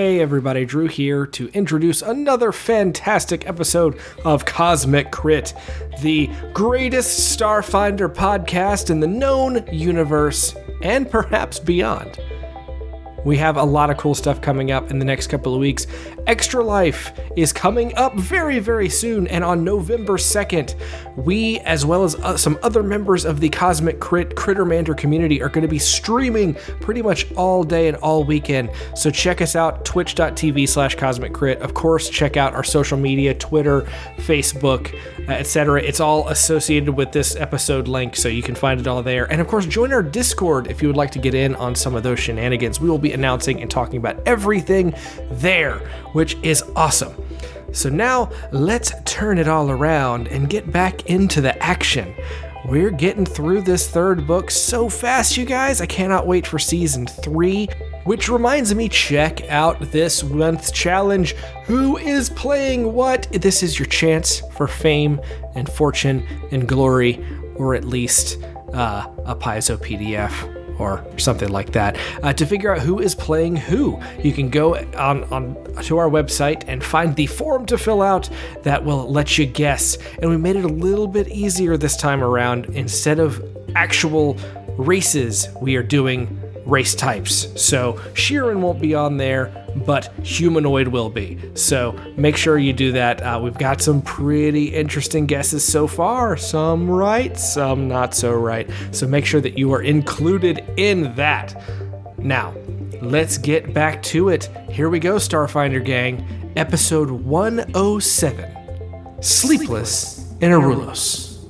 Hey everybody, Drew here to introduce another fantastic episode of Cosmic Crit, the greatest Starfinder podcast in the known universe and perhaps beyond. We have a lot of cool stuff coming up in the next couple of weeks. Extra Life is coming up very, very soon, and on November 2nd, we, as well as uh, some other members of the Cosmic Crit Crittermander community, are going to be streaming pretty much all day and all weekend. So check us out, twitch.tv slash Cosmic Crit. Of course, check out our social media, Twitter, Facebook, uh, etc. It's all associated with this episode link, so you can find it all there. And of course, join our Discord if you would like to get in on some of those shenanigans. We will be announcing and talking about everything there, which is awesome. So now let's turn it all around and get back into the action. We're getting through this third book so fast, you guys. I cannot wait for season three. Which reminds me, check out this month's challenge. Who is playing what? This is your chance for fame and fortune and glory, or at least uh, a Paizo PDF or something like that uh, to figure out who is playing who. You can go on, on to our website and find the form to fill out that will let you guess. And we made it a little bit easier this time around. Instead of actual races, we are doing race types. So Shirren won't be on there, but humanoid will be. So make sure you do that. Uh, we've got some pretty interesting guesses so far. Some right, some not so right. So make sure that you are included in that. Now, let's get back to it. Here we go, Starfinder Gang. Episode 107 Sleepless in Arulos.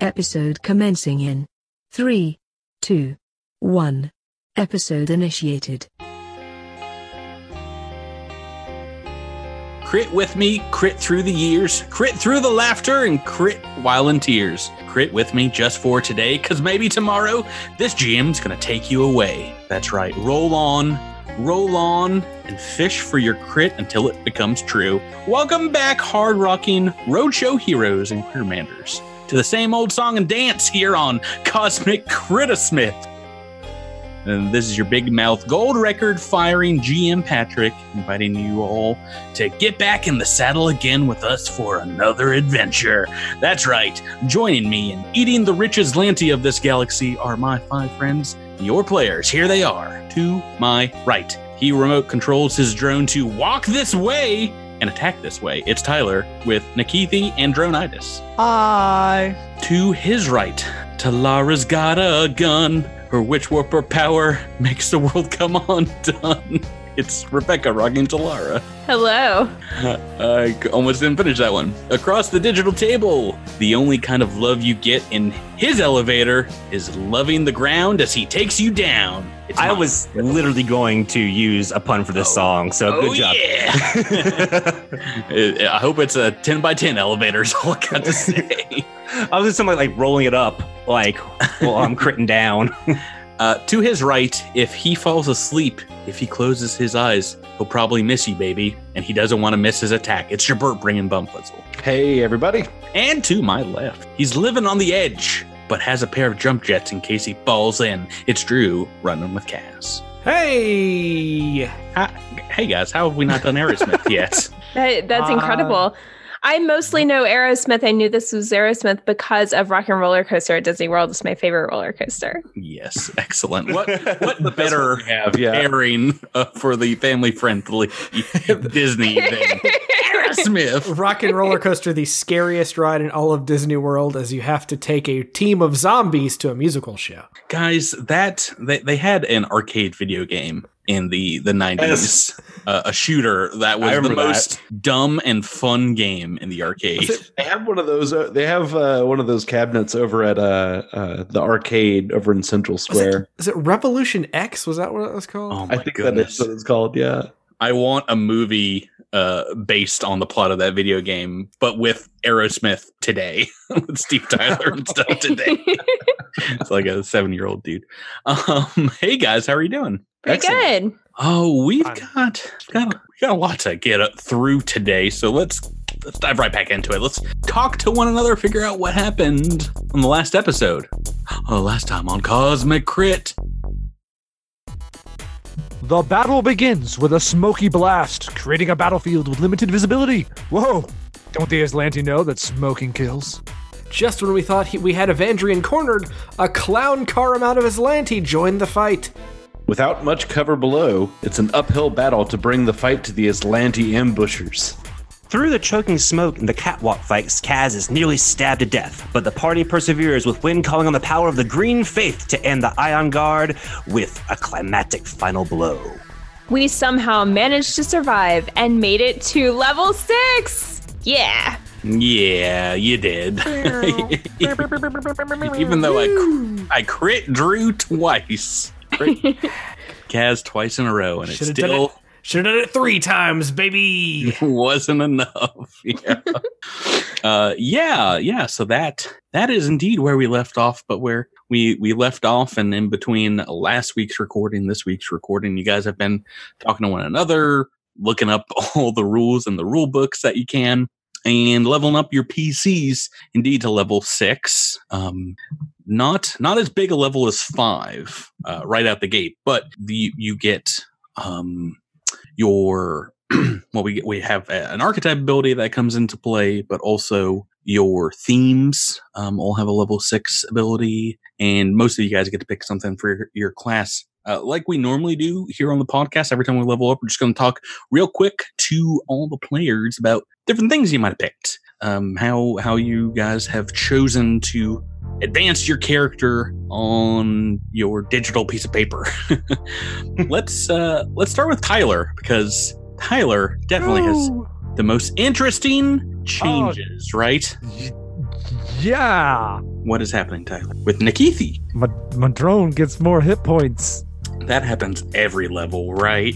Episode commencing in 3, 2, 1. Episode initiated. Crit with me, crit through the years, crit through the laughter, and crit while in tears. Crit with me just for today, because maybe tomorrow this GM's gonna take you away. That's right. Roll on, roll on, and fish for your crit until it becomes true. Welcome back, hard rocking roadshow heroes and crewmanders, to the same old song and dance here on Cosmic Critismith. And this is your big mouth gold record firing GM Patrick, inviting you all to get back in the saddle again with us for another adventure. That's right, joining me in eating the rich Azlanti of this galaxy are my five friends, your players. Here they are, to my right. He remote controls his drone to walk this way and attack this way. It's Tyler with Nikithi and Dronitis. Hi. To his right, Talara's got a gun. Her witch warper power makes the world come undone. It's Rebecca rocking Talara. Hello. I almost didn't finish that one. Across the digital table, the only kind of love you get in his elevator is loving the ground as he takes you down. It's I mine. was literally going to use a pun for this Oh. song, so Oh, good job. yeah. I hope it's a 10 by 10 elevator, is all I got to say. I was just something like rolling it up, like well, I'm critting down. Uh, to his right, if he falls asleep, if he closes his eyes, he'll probably miss you, baby. And he doesn't want to miss his attack. It's Jabert bringing Bumfuzzle. Hey, everybody. And to my left, he's living on the edge, but has a pair of jump jets in case he falls in. It's Drew running with Cass. Hey! Hi, hey guys, how have we not done Aerosmith yet? That, that's Uh, incredible. I mostly know Aerosmith. I knew this was Aerosmith because of Rock and Roller Coaster at Disney World. It's my favorite roller coaster. yes, excellent. What what That's better we have, yeah. pairing uh, for the family friendly Disney than Aerosmith? Rock and Roller Coaster, the scariest ride in all of Disney World, as you have to take a team of zombies to a musical show. Guys, that they, they had an arcade video game in the the 90s Yes. uh, a shooter that was the remember that. most dumb and fun game in the arcade They have one of those. Uh, they have uh, one of those cabinets over at uh, uh, the arcade over in Central Was Square. it, is it Revolution X? Was that what it was called? oh my I think goodness that is what it's called. Yeah. i want a movie uh based on the plot of that video game but with aerosmith today with steve tyler and stuff today it's like a seven year old dude um hey guys how are you doing Pretty Excellent. good. Oh, we've Fine. got got a, we got a lot to get uh, through today, so let's let's dive right back into it. Let's talk to one another, figure out what happened on the last episode. Oh, last time on Cosmic Crit. The battle begins with a smoky blast, creating a battlefield with limited visibility. Whoa! Don't the Azlanti know that smoking kills? Just when we thought he, we had Evandrian cornered, a clown Karam out of Azlanti joined the fight. Without much cover below, it's an uphill battle to bring the fight to the Azlanti ambushers. Through the choking smoke and the catwalk fights, Kaz is nearly stabbed to death, but the party perseveres with Wind calling on the power of the Green Faith to end the Aeon Guard with a climactic final blow. We somehow managed to survive and made it to level six. Yeah. Yeah, you did. Even though I cr- I crit Drew twice, crit Kaz twice in a row, and it Should've done still it. Should have done it three times, baby. wasn't enough. Yeah. uh, yeah, yeah. So that that is indeed where we left off, but where we we left off, and in between last week's recording, this week's recording, you guys have been talking to one another, looking up all the rules and the rule books that you can, and leveling up your PCs indeed to level six. Um, not not as big a level as five uh, right out the gate, but the you get um your well we we have an archetype ability that comes into play but also your themes um, all have a level six ability and most of you guys get to pick something for your, your class uh, like we normally do here on the podcast. Every time we level up we're just going to talk real quick to all the players about different things you might have picked um, how how you guys have chosen to advance your character on your digital piece of paper let's uh let's start with Tyler because Tyler definitely has the most interesting changes, right? Y- yeah. What is happening, Tyler? With Nikithi. My, my drone gets more hit points. That happens every level, right?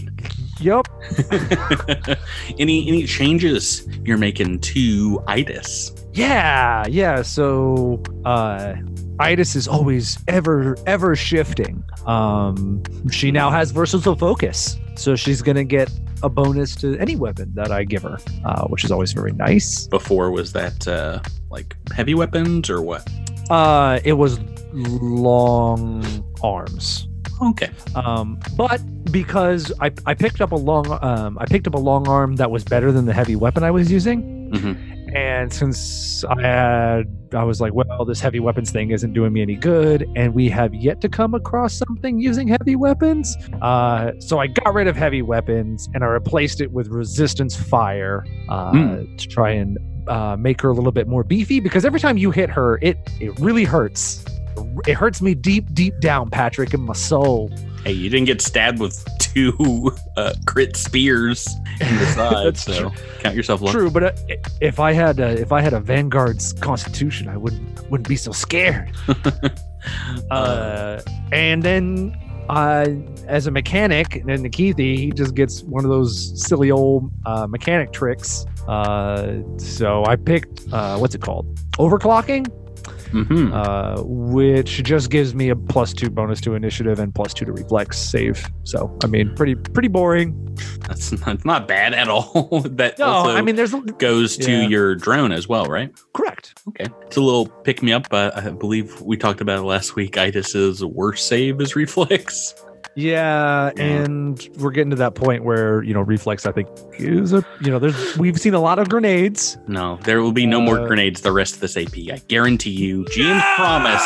Yup. any any changes you're making to Itis? Yeah, yeah. So uh Itis is always ever ever shifting. Um she now has versatile focus. So she's gonna get a bonus to any weapon that I give her, uh, which is always very nice. Before was that uh like heavy weapons or what? Uh it was long arms. Okay. Um, but because I, I picked up a long um, I picked up a long arm that was better than the heavy weapon I was using, Mhm. And since I had I was like, well, this heavy weapons thing isn't doing me any good, and we have yet to come across something using heavy weapons. Uh, so I got rid of heavy weapons and I replaced it with resistance fire uh, Hmm. to try and uh, make her a little bit more beefy. Because every time you hit her, it it really hurts. It hurts me deep, deep down, Patrick, in my soul. Hey, you didn't get stabbed with two uh, crit spears in the side, so count yourself lucky. True, but uh, if I had uh, if I had a Vanguard's constitution, I wouldn't wouldn't be so scared. uh, and then uh, as a mechanic, then Nikithi, he just gets one of those silly old uh, mechanic tricks. Uh, so I picked uh, what's it called? Overclocking, Mhm. uh, which just gives me a plus two bonus to initiative and plus two to reflex save. So I mean, pretty pretty boring. That's not, not bad at all. that No, also I mean, there's goes to Yeah. your drone as well, right? correct. Okay. It's a little pick me up. Uh, I believe we talked about it last week. Itis's worst save is reflex. Yeah, Yeah. and we're getting to that point where you know reflex. I think is a you know there's we've seen a lot of grenades. No, there will be no more Uh, grenades the rest of this AP. I guarantee you. GM's promise.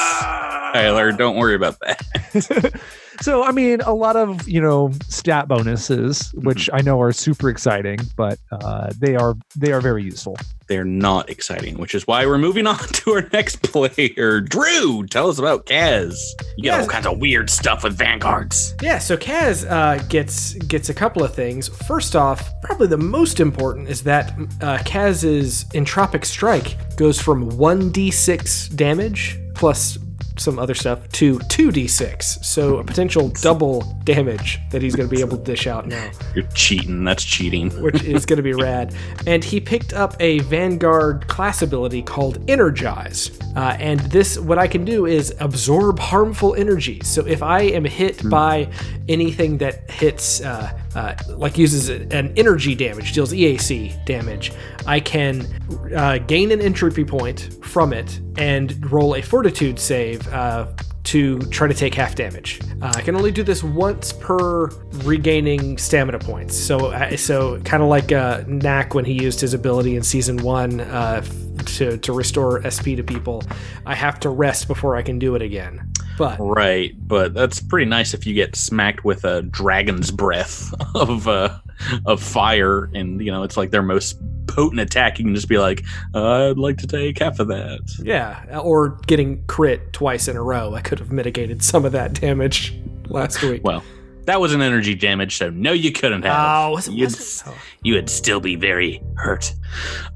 Tyler, don't worry about that. so I mean a lot of you know stat bonuses, which I know are super exciting, but uh, they are they are very useful. They're not exciting, which is why we're moving on to our next player. Drew, tell us about Kaz. You got Yes. all kinds of weird stuff with vanguards. Yeah, so Kaz uh, gets gets a couple of things. First off, probably the most important is that uh, Kaz's entropic strike goes from one d6 damage plus some other stuff to two d6. So a potential double damage that he's going to be able to dish out now, You're cheating. That's cheating. which is going to be rad. And he picked up a Vanguard class ability called Energize. Uh, and this, what I can do is absorb harmful energy. So if I am hit by anything that hits, uh, uh, like uses an energy damage, deals EAC damage, I can uh, gain an entropy point from it and roll a fortitude save. Uh, to try to take half damage. Uh, I can only do this once per regaining stamina points. So, uh, so kind of like uh, Knack when he used his ability in season one to to restore SP to people. I have to rest before I can do it again. But Right, but that's pretty nice if you get smacked with a dragon's breath of uh, of fire, and you know it's like their most potent attack. You can just be like, "I'd like to take half of that." yeah, or getting crit twice in a row, I could have mitigated some of that damage last week. Well, that was an energy damage, so no, you couldn't have. Oh, was it, You'd was it? Oh. you would still be very hurt.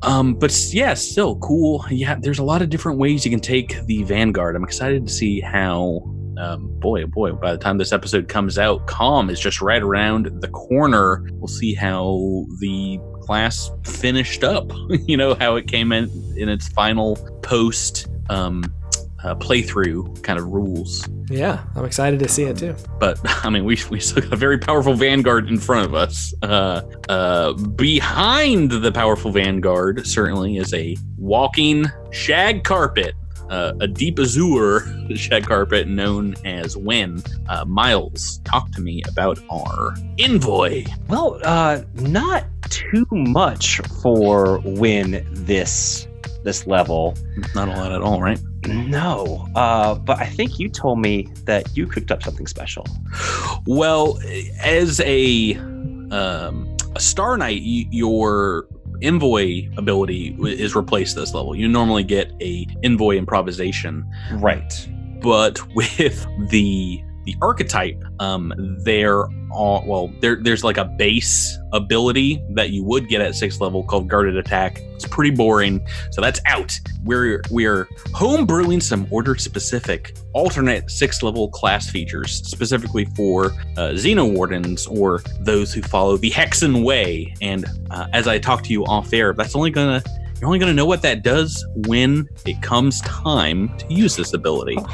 Um, but yeah, still cool. Yeah, there's a lot of different ways you can take the Vanguard. I'm excited to see how. Um, boy, oh boy! By the time this episode comes out, Calm is just right around the corner. We'll see how the class finished up. you know how it came in in its final post um, uh, playthrough kind of rules. Yeah, I'm excited to see it too. But I mean, we we still got a very powerful vanguard in front of us. Uh, uh, behind the powerful vanguard, certainly, is a walking shag carpet, uh, a deep azure shag carpet known as Wen. Uh, Miles, talk to me about our envoy. Well, uh, not too much for win this this level. Not a lot at all, right? No, uh, but I think you told me that you cooked up something special. Well, as a um, a Star Knight, your envoy ability is replaced this level. You normally get a envoy improvisation, Right. but with the the archetype, um, there are well, there there's like a base ability that you would get at sixth level called guarded attack. It's pretty boring, so that's out. We're we're homebrewing some order specific alternate sixth level class features specifically for uh, Xeno Wardens or those who follow the Hexen Way. And uh, as I talk to you off air, that's only gonna you're only gonna know what that does when it comes time to use this ability.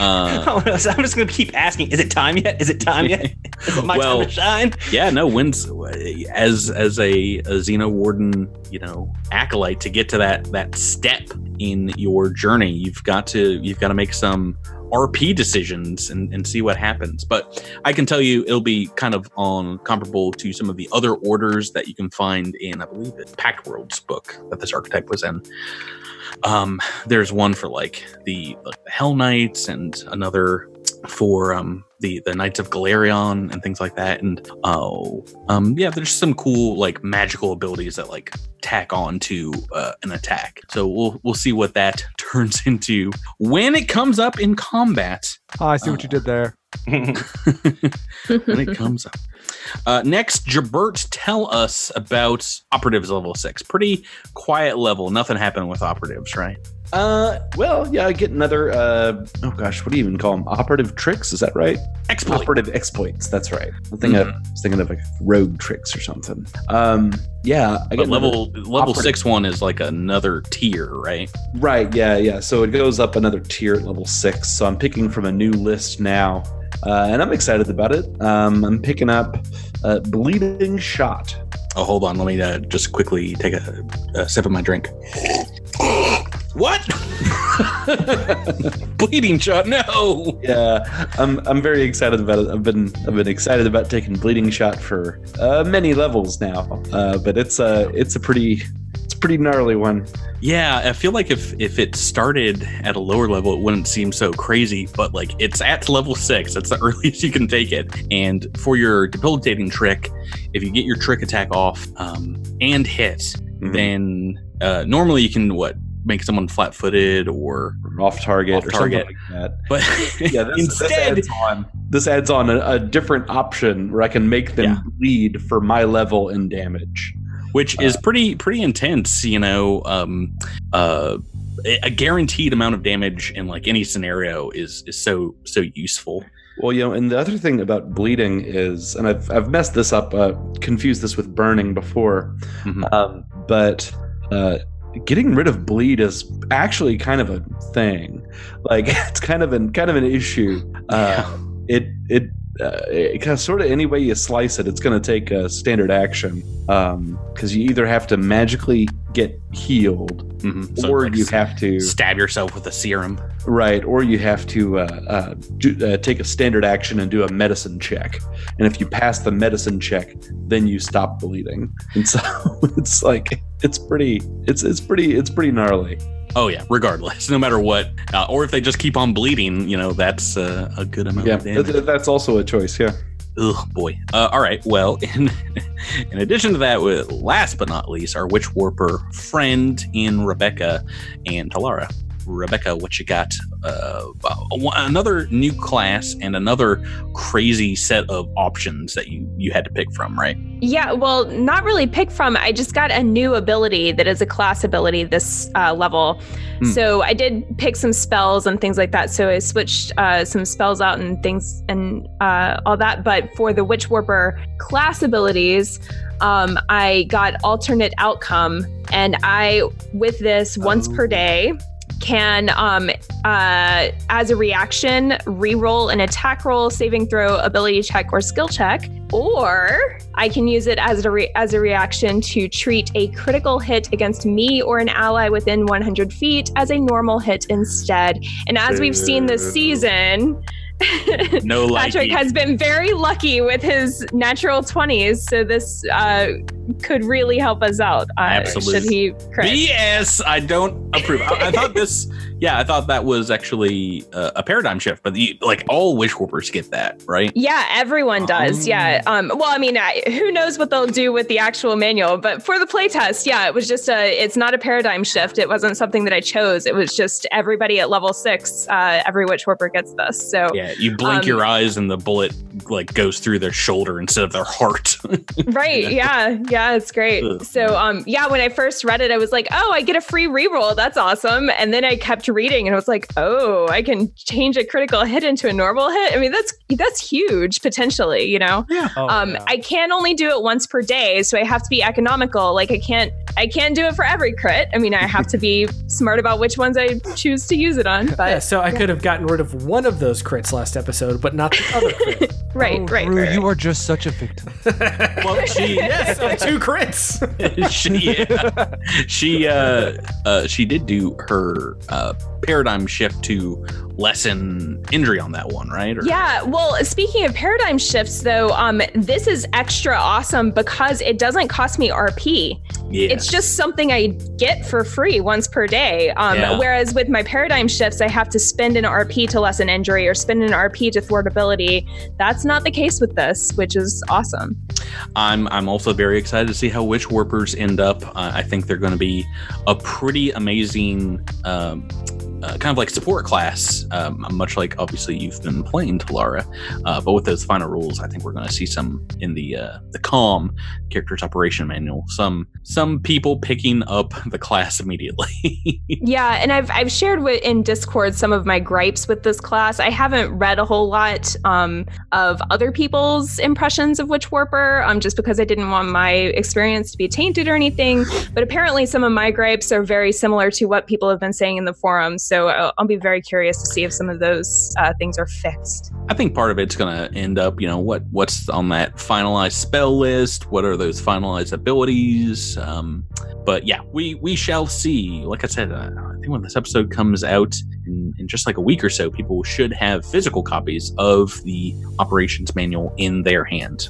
Uh, so I'm just gonna keep asking: Is it time yet? Is it time yet? Is it my Well, time to shine? yeah, no, when's as as a, a Xeno Warden, you know, acolyte to get to that that step in your journey, you've got to you've got to make some RP decisions and, and see what happens. But I can tell you it'll be kind of on comparable to some of the other orders that you can find in, I believe it's Pact World's book that this archetype was in. Um, there's one for like the, like the Hell Knights and another for um the the Knights of Golarion and things like that. And oh, um, yeah, there's some cool like magical abilities that like tack on to uh, an attack. So we'll we'll see what that turns into when it comes up in combat. Oh, I see what you did there. when it comes up. Uh, next, Jabert, tell us about operatives level six. Pretty quiet level. Nothing happened with operatives, right? Uh, well, yeah, I get another. Uh, oh gosh, what do you even call them? Operative tricks? Is that right? Exploit. Operative exploits. That's right. I think I was thinking of like rogue tricks or something. Um, yeah, I get level level operative- six one is like another tier, right? Right. Yeah. Yeah. So it goes up another tier at level six. So I'm picking from a new list now, uh, and I'm excited about it. Um, I'm picking up uh, bleeding shot. Oh, hold on. Let me uh, just quickly take a, a sip of my drink. what? Bleeding shot? No. Yeah, I'm I'm very excited about it. I've been I've been excited about taking bleeding shot for uh, many levels now. Uh, but it's a it's a pretty it's a pretty gnarly one. Yeah, I feel like if if it started at a lower level, it wouldn't seem so crazy. But like it's at level six, that's the earliest you can take it. And for your debilitating trick, if you get your trick attack off um, and hit, Mhm. then uh, normally you can what make someone flat-footed or off target Off or target. something like that. but Yeah, this, instead this adds on this adds on a, a different option where I can make them Yeah. bleed for my level in damage. which is pretty pretty intense you know um uh a guaranteed amount of damage in like any scenario is is so so useful Well, you know, and the other thing about bleeding is, and I've I've messed this up, uh, confused this with burning before, Mhm. um, but uh, getting rid of bleed is actually kind of a thing. Like it's kind of an kind of an issue. Uh, It it. Uh, it kind of sort of any way you slice it, it's going to take a standard action because you either have to magically get healed, Mhm. So, or like, you have to stab yourself with a serum. right, or you have to uh, uh, do, uh, take a standard action and do a medicine check. And if you pass the medicine check, then you stop bleeding. And so it's like it's pretty, it's it's pretty, it's pretty gnarly. Oh yeah, regardless, no matter what, uh, or if they just keep on bleeding, you know, that's uh, a good amount Yeah, of damage. th- that's also a choice. Yeah. Ugh, boy. Uh, all right. Well, in in addition to that, last but not least, our witch warper friend in Rebecca and Talara. Rebecca, what you got? Uh, another new class and another crazy set of options that you you had to pick from, right? Yeah, well, not really pick from. I just got a new ability that is a class ability this uh, level. Hmm. So I did pick some spells and things like that. So I switched uh, some spells out and things and uh, all that. But for the Witch Warper class abilities, um, I got alternate outcome, and I with this once per day can um uh as a reaction re-roll an attack roll saving throw ability check or skill check or i can use it as a re- as a reaction to treat a critical hit against me or an ally within 100 feet as a normal hit instead. And as we've seen this season No, Patrick has been very lucky with his natural 20s, so this uh, could really help us out. Uh, Absolutely. Should he crit. BS. I don't approve. I, I thought this. Yeah, I thought that was actually uh, a paradigm shift. But the, like all witch warpers get that, right? Yeah, everyone does. Yeah. Um, well, I mean, I, who knows what they'll do with the actual manual, but for the playtest, yeah, it was just a, it's not a paradigm shift. It wasn't something that I chose. It was just everybody at level six, uh, every witch warper gets this. So, Yeah, you blink Um, your eyes and the bullet like goes through their shoulder instead of their heart. right. Yeah. Yeah. Yeah, it's great. So, um, yeah, when I first read it, I was like, oh, I get a free reroll. That's awesome. And then I kept reading and I was like, oh, I can change a critical hit into a normal hit. I mean, that's, that's huge potentially, you know? Oh, um, yeah. I can only do it once per day, so I have to be economical. Like I can't, I can't do it for every crit. I mean, I have to be smart about which ones I choose to use it on. But Yeah, But so I could have gotten rid of one of those crits last episode, but not the other crit. right, Oh, right, Rue, right. you are just such a victim. well, she yes, of two crits. she she uh, uh she did do her uh paradigm shift to lessen injury on that one, right? Or- Yeah, well, speaking of paradigm shifts, though, um, this is extra awesome because it doesn't cost me RP. yeah. It's just something I get for free once per day. Um, Yeah. Whereas with my paradigm shifts, I have to spend an RP to lessen injury or spend an RP to thwart ability. That's not the case with this, which is awesome. I'm I'm also very excited to see how witch warpers end up. Uh, I think they're going to be a pretty amazing. Um, uh, kind of like support class, um, much like obviously you've been playing Talara, uh, but with those final rules, I think we're going to see some in the uh, the calm characters operation manual. Some some people picking up the class immediately. Yeah, and I've I've shared with in Discord some of my gripes with this class. I haven't read a whole lot um, of other people's impressions of Witch Warper, um, just because I didn't want my experience to be tainted or anything. But apparently, some of my gripes are very similar to what people have been saying in the forums. So I'll, I'll be very curious to see if some of those uh, things are fixed. I think part of it's going to end up, you know, what what's on that finalized spell list? What are those finalized abilities? Um, but yeah, we we shall see. Like I said, uh, I think when this episode comes out in, in just like a week or so, people should have physical copies of the operations manual in their hand.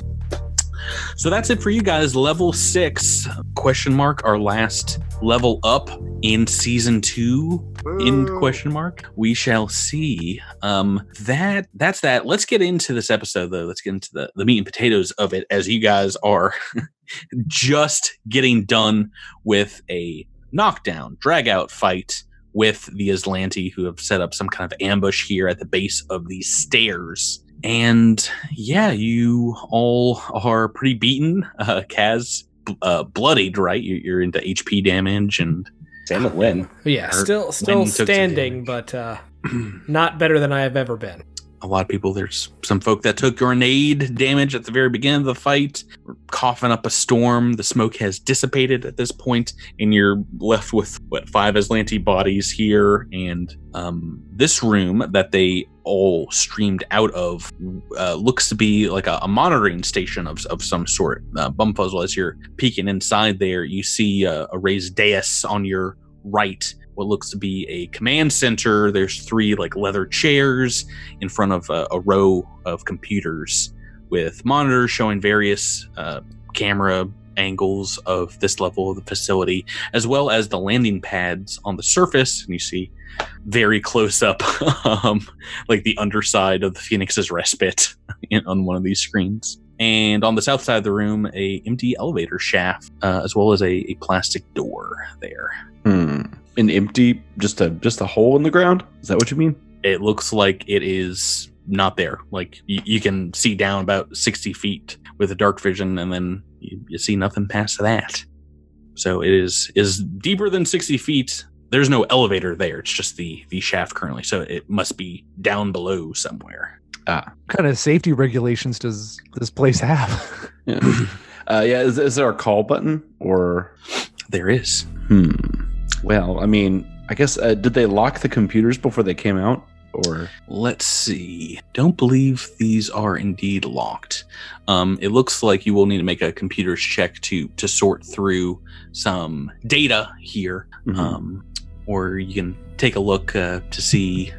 So that's it for you guys. Level six question mark. Our last level up in season two in question mark we shall see um that that's that. Let's get into this episode though. Let's get into the the meat and potatoes of it as you guys are just getting done with a knockdown drag out fight with the Azlanti who have set up some kind of ambush here at the base of these stairs. And yeah you all are pretty beaten. Uh Kaz uh, bloodied right? You're into hp damage and Same with Lynn. yeah, still still when you took some standing, but uh, not better than I have ever been. A lot of people there's some folk that took grenade damage at the very beginning of the fight coughing up a storm. The smoke has dissipated at this point, and you're left with what five Azlanti bodies here. And um, this room that they all streamed out of uh, looks to be like a, a monitoring station of, of some sort. Uh, Bumfuzzle, as you're peeking inside there, you see a, a raised dais on your right. What looks to be a command center. There's three like leather chairs in front of a, a row of computers with monitors showing various uh, camera angles of this level of the facility, as well as the landing pads on the surface. And you see very close up, um, like the underside of the Phoenix's respite in, on one of these screens. And on the south side of the room, a empty elevator shaft, uh, as well as a, a plastic door there. Hmm. An empty, just a just a hole in the ground. Is that what you mean? It looks like it is not there. Like you, you can see down about 60 feet with a dark vision, and then you, you see nothing past that. So it is is deeper than 60 feet. There's no elevator there. It's just the the shaft currently. So it must be down below somewhere. What kind of safety regulations does this place have? Yeah. uh, yeah. Is, is there a call button or? There is. Hmm. Well, I mean, I guess uh, did they lock the computers before they came out, or? Let's see. Don't believe these are indeed locked. Um, it looks like you will need to make a computer's check to to sort through some data here, Mhm. um, or you can take a look uh, to see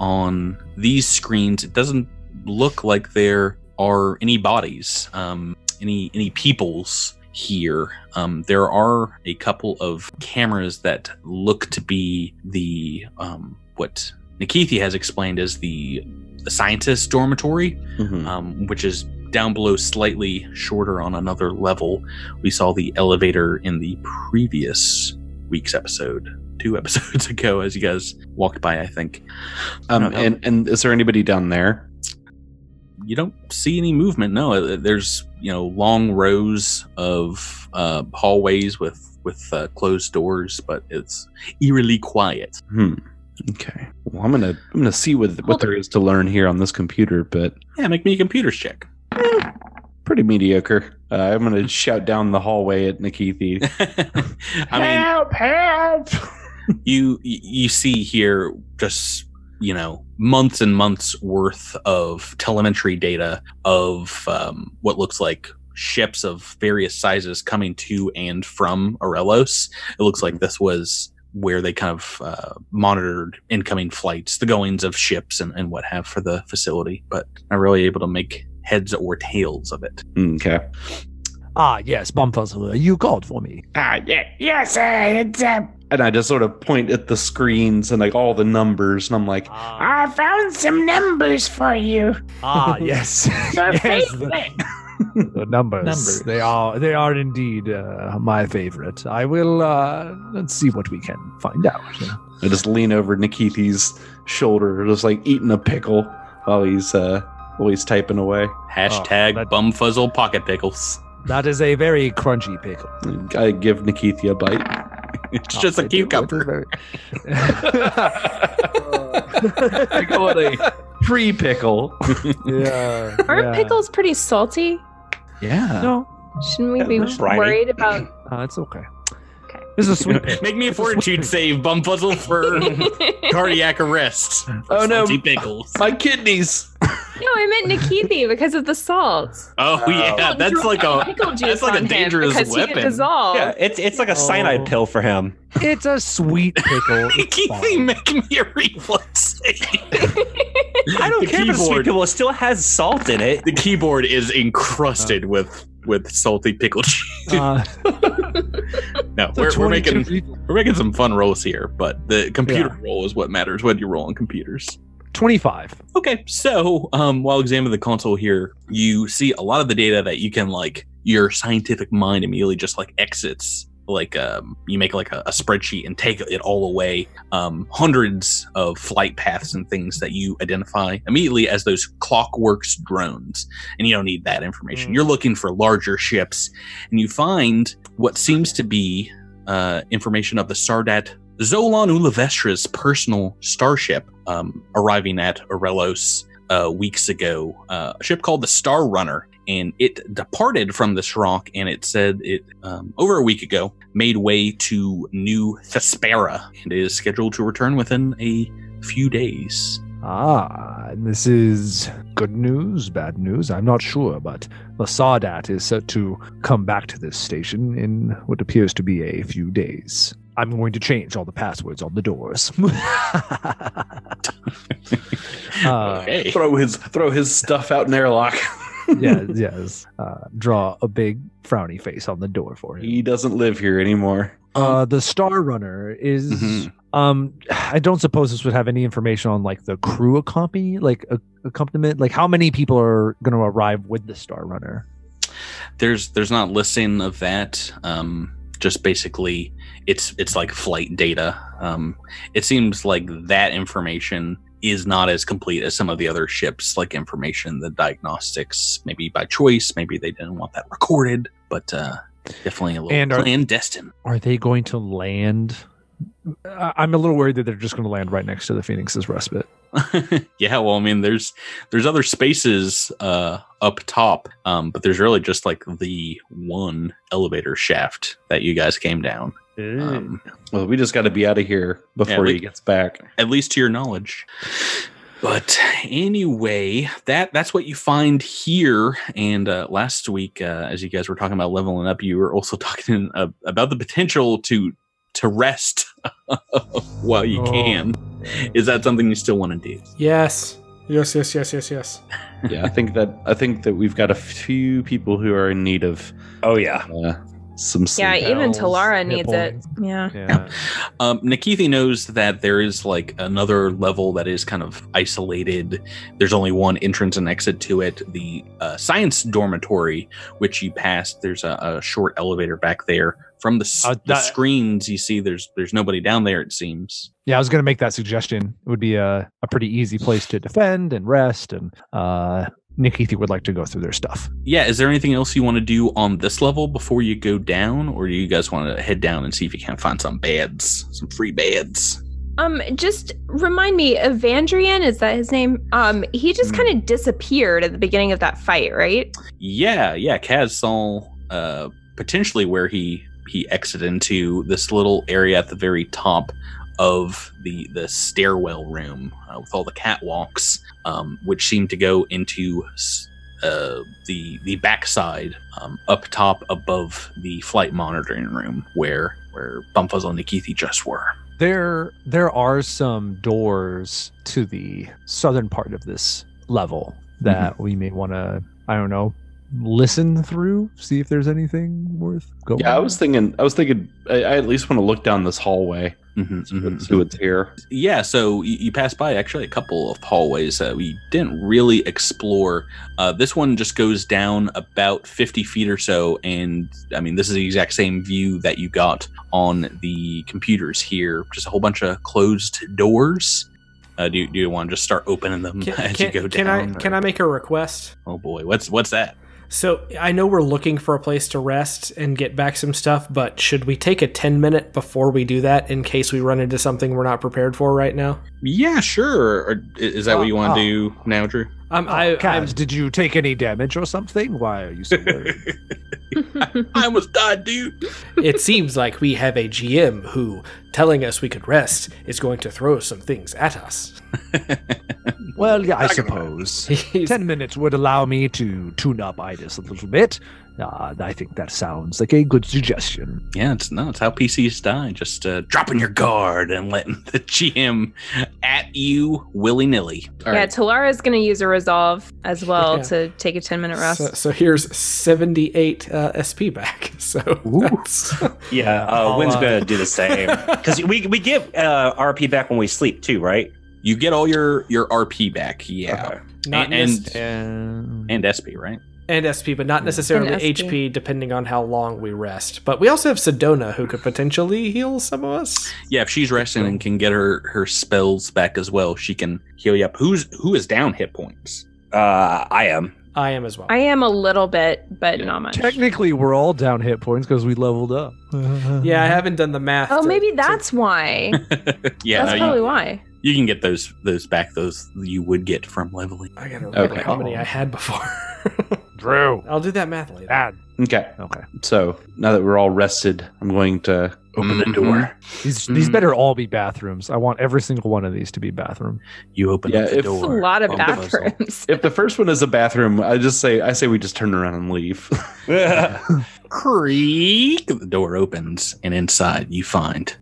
on these screens. It doesn't look like there are any bodies, um, any any peoples here. Um, there are a couple of cameras that look to be the um, what Nikithi has explained as the the scientist dormitory, Mhm. um, which is down below, slightly shorter on another level. We saw the elevator in the previous week's episode, two episodes ago, as you guys walked by. I think Um, no. and and is there anybody down there? you don't see any movement. No, Uh, there's you know long rows of uh, hallways with with uh, closed doors, but it's eerily quiet. Hmm. Okay. Well, I'm gonna I'm gonna see what what Hold there is to learn here on this computer, but Yeah, make me a computer's check. pretty mediocre. Uh, I'm gonna shout down the hallway at Nikithi. I mean, help! Help! you you see here just you know months and months worth of telemetry data of um, what looks like ships of various sizes coming to and from Aurelos. It looks like this was where they kind of uh, monitored incoming flights, the goings of ships and, and what have for the facility, but not really able to make heads or tails of it. Okay. ah, yes, Bumfuzzle, you called for me. Ah, yeah, yes, uh, it's uh, and I just sort of point at the screens and like all the numbers, and I'm like, Ah, I found some numbers for you. ah yes, Your yes, favorite. the numbers. Numbers. They are they are indeed uh, my favorite. I will uh, let's see what we can find out. I just lean over Nikithi's shoulder, just like eating a pickle while he's uh while he's typing away. Hashtag that- bumfuzzle pocket pickles. That is a very crunchy pickle. I give Nikithi a bite. It's just a cucumber. I go at a pre pickle. yeah. Aren't yeah. pickles pretty salty? Yeah. No, Shouldn't we be briny. worried about? uh, it's okay. Okay. This is a sweet pickle. Make me a fortitude save, Bumfuzzle, for cardiac arrest. Oh, no. Salty pickles. My kidneys. No, I meant Nikithi because of the salt. Oh yeah, that's like a pickle that's like a on him dangerous because He weapon. dissolve. Yeah, it's it's like a cyanide Oh. pill for him. It's a sweet pickle. It's Keep make me a reflex save. I don't The care if it's sweet keyboard- pill. It still has salt in it. The keyboard is encrusted with with salty pickle cheese. Uh, no, we're, we're making people- we're making some fun rolls here, but the computer Yeah. roll is what matters What do you roll on computers. 25. Okay, so um, while examining the console here, you see a lot of the data that you can like your scientific mind immediately just like exits. Like um, you make like a, a spreadsheet and take it all away. Um, hundreds of flight paths and things that you identify immediately as those clockworks drones, and you don't need that information. Mm. You're looking for larger ships, and you find what seems to be uh, information of the Sardat Zolan Ulavestra's personal starship um, arriving at Aurelos. uh, weeks ago, uh, a ship called the Star Runner, and it departed from this rock. And it said it um, over a week ago made way to New Thespera and is scheduled to return within a few days. Ah, and this is good news, bad news. I'm not sure, but the Sardat is set to come back to this station in what appears to be a few days. I'm going to change all the passwords on the doors. uh, okay. Throw his throw his stuff out in airlock. yeah, yes. Uh, draw a big frowny face on the door for him. he doesn't live here anymore. Uh, the Star Runner is. Mhm. Um, I don't suppose this would have any information on like the crew accompany, like a, accompaniment. Like how many people are going to arrive with the Star Runner? there's there's not listing of that um just basically it's it's like flight data um it seems like that information is not as complete as some of the other ships like information the diagnostics maybe by choice maybe they didn't want that recorded but uh definitely a little And are- clandestine Are they going to land? I'm a little worried that they're just going to land right next to the Phoenix's respite. yeah well i mean there's there's other spaces uh up top um but there's really just like the one elevator shaft that you guys came down um Well, we just got to be out of here before we- he gets back. at least to your knowledge. But anyway, that that's what you find here. And uh, last week, uh, as you guys were talking about leveling up, you were also talking uh, about the potential to to rest while you Oh. can. Is that something you still want to do? Yes. Yes, yes, yes, yes, yes. Yeah, I think that I think that we've got a few people who are in need of Oh yeah. uh, some sleep. Yeah, even Spells, Talara hit needs it. points. Yeah. Yeah. Um, Nikithi knows that there is like another level that is kind of isolated. There's only one entrance and exit to it. The uh, science dormitory, which you passed, there's a, a short elevator back there. From the, s- Uh, the screens, you see there's there's nobody down there. It seems. Yeah, I was going to make that suggestion. It would be a, a pretty easy place to defend and rest, and uh, Nikithi would like to go through their stuff. Yeah. Is there anything else you want to do on this level before you go down, or do you guys want to head down and see if you can't find some beds, some free beds? Um, just remind me, Evandrian, is that his name? Um, he just Hmm. kind of disappeared at the beginning of that fight, right? Yeah, yeah. Kaz saw uh, potentially where he he exited into this little area at the very top of the the stairwell room uh, with all the catwalks, um, which seem to go into uh, the the backside um, up top above the flight monitoring room where where Bumfuzzle and Nikithi just were. There, there are some doors to the southern part of this level that we may want to, I don't know, listen through, see if there's anything worth going. Yeah, I was thinking. I was thinking. I, I at least want to look down this hallway, Mhm, see, what- mhm. see what's here. yeah so you, you pass by actually a couple of hallways that we didn't really explore uh, this one just goes down about 50 feet or so and i mean this is the exact same view that you got on the computers here just a whole bunch of closed doors uh, do, you, do you want to just start opening them Can, as can, you go down? can down I can I make a request? oh boy what's what's that So I know we're looking for a place to rest and get back some stuff, but should we take a ten minute before we do that in case we run into something we're not prepared for right now? yeah sure. Or is that what uh, you want to Oh, uh. do now drew Um, I, Kaz, I'm, did you take any damage or something? Why are you so worried? i almost died dude it seems like we have a GM who, telling us we could rest, is going to throw some things at us. well, yeah, I suppose. Ten minutes would allow me to tune up Idis a little bit. Uh, I think that sounds like a good suggestion. Yeah, it's no, it's how PCs die. Just uh, dropping your guard and letting the GM at you willy nilly. yeah, Talara's going to use a resolve as well Yeah. to take a 10 minute rest. so, so here's 78 uh, SP back. So that's, Yeah, uh, I'll, Wynn's uh, gonna do the same because we we give uh, RP back when we sleep too, right? You get all your your RP back, yeah, Okay. not and And, and SP, right? And SP, but not necessarily HP, depending on how long we rest. But we also have Sedona, who could potentially heal some of us. Yeah, if she's resting and can get her her spells back as well, she can heal you up. Who's who is down hit points? Uh, I am. I am as well. I am a little bit, but Yeah. not much. Technically, we're all down hit points because we leveled up. yeah, I haven't done the math. Oh, to- maybe to- that's why. yeah, that's no, probably you, why. you can get those those back. Those you would get from leveling. I gotta remember Okay. how many I had before. Drew. I'll do that math later. Bad. Okay. Okay. So now that we're all rested, I'm going to open the Mhm. door. These these better all be bathrooms. I want every single one of these to be bathroom. You open Yeah, up the if- door. It's a lot of bump the puzzle. bathrooms. If the first one is a bathroom, I just say I say we just turn around and leave. Creak. The door opens, and inside you find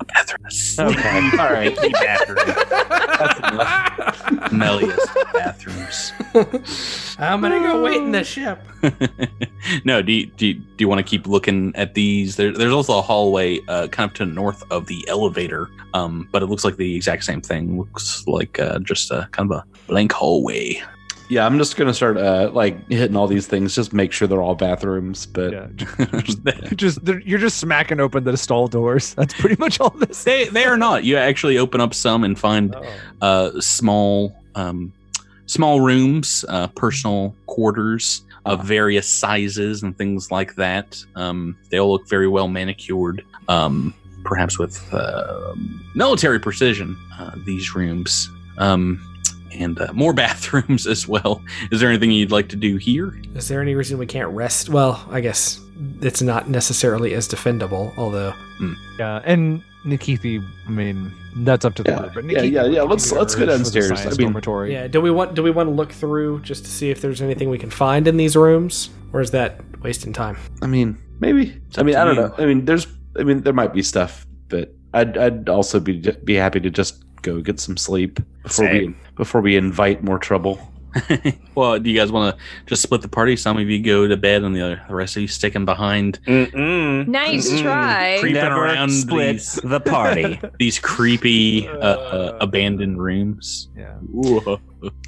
a bathroom. Okay. All right. Smelliest bathrooms. I'm gonna go wait in the ship. no, do you, do you, do you want to keep looking at these? There, there's also a hallway uh, kind of to the north of the elevator, um, but it looks like the exact same thing. Looks like uh, just a kind of a blank hallway. Yeah, I'm just gonna start uh, like hitting all these things, just make sure they're all bathrooms. But Yeah. You're just you're just smacking open the stall doors. That's pretty much all this. they they are not. You actually open up some and find Oh. uh, small um, small rooms, uh, personal quarters of various sizes and things like that. Um, they all look very well manicured, um, perhaps with uh, military precision. Uh, these rooms. Um, and uh, more bathrooms as well. Is there anything you'd like to do here? Is there any reason we can't rest? Well, I guess it's not necessarily as defendable, although Yeah, and Nikithi, I mean, that's up to the Yeah, group. But yeah, Nikithi yeah, would yeah, let's- let's go urge for the downstairs. I mean- dormitory. yeah. Do we want do we want to look through just to see if there's anything we can find in these rooms, or is that wasting time? I mean, maybe. I mean, I don't you. know. I mean, there's. I mean, there might be stuff, but I'd I'd also be be happy to just go get some sleep before we before we invite more trouble. well, do you guys want to just split the party? Some of you go to bed, and the other, the rest of you sticking behind Mm-mm. Nice Mm-mm. try. Creeping Never around split these- the party. these creepy uh, uh, abandoned rooms. Yeah.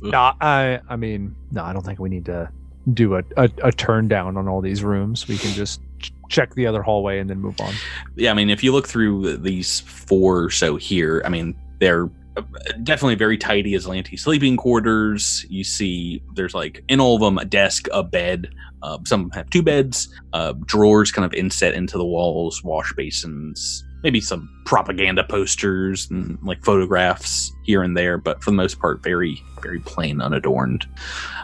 No, I I mean, no, I don't think we need to do a, a, a turn down on all these rooms. We can just check the other hallway and then move on. Yeah, I mean, if you look through these four or so here, I mean, they're uh, definitely very tidy Azlanti sleeping quarters. You see, there's like in all of them a desk, a bed. Uh, some have two beds, uh, drawers kind of inset into the walls, wash basins, maybe some propaganda posters and like photographs here and there, but for the most part, very, very plain, unadorned.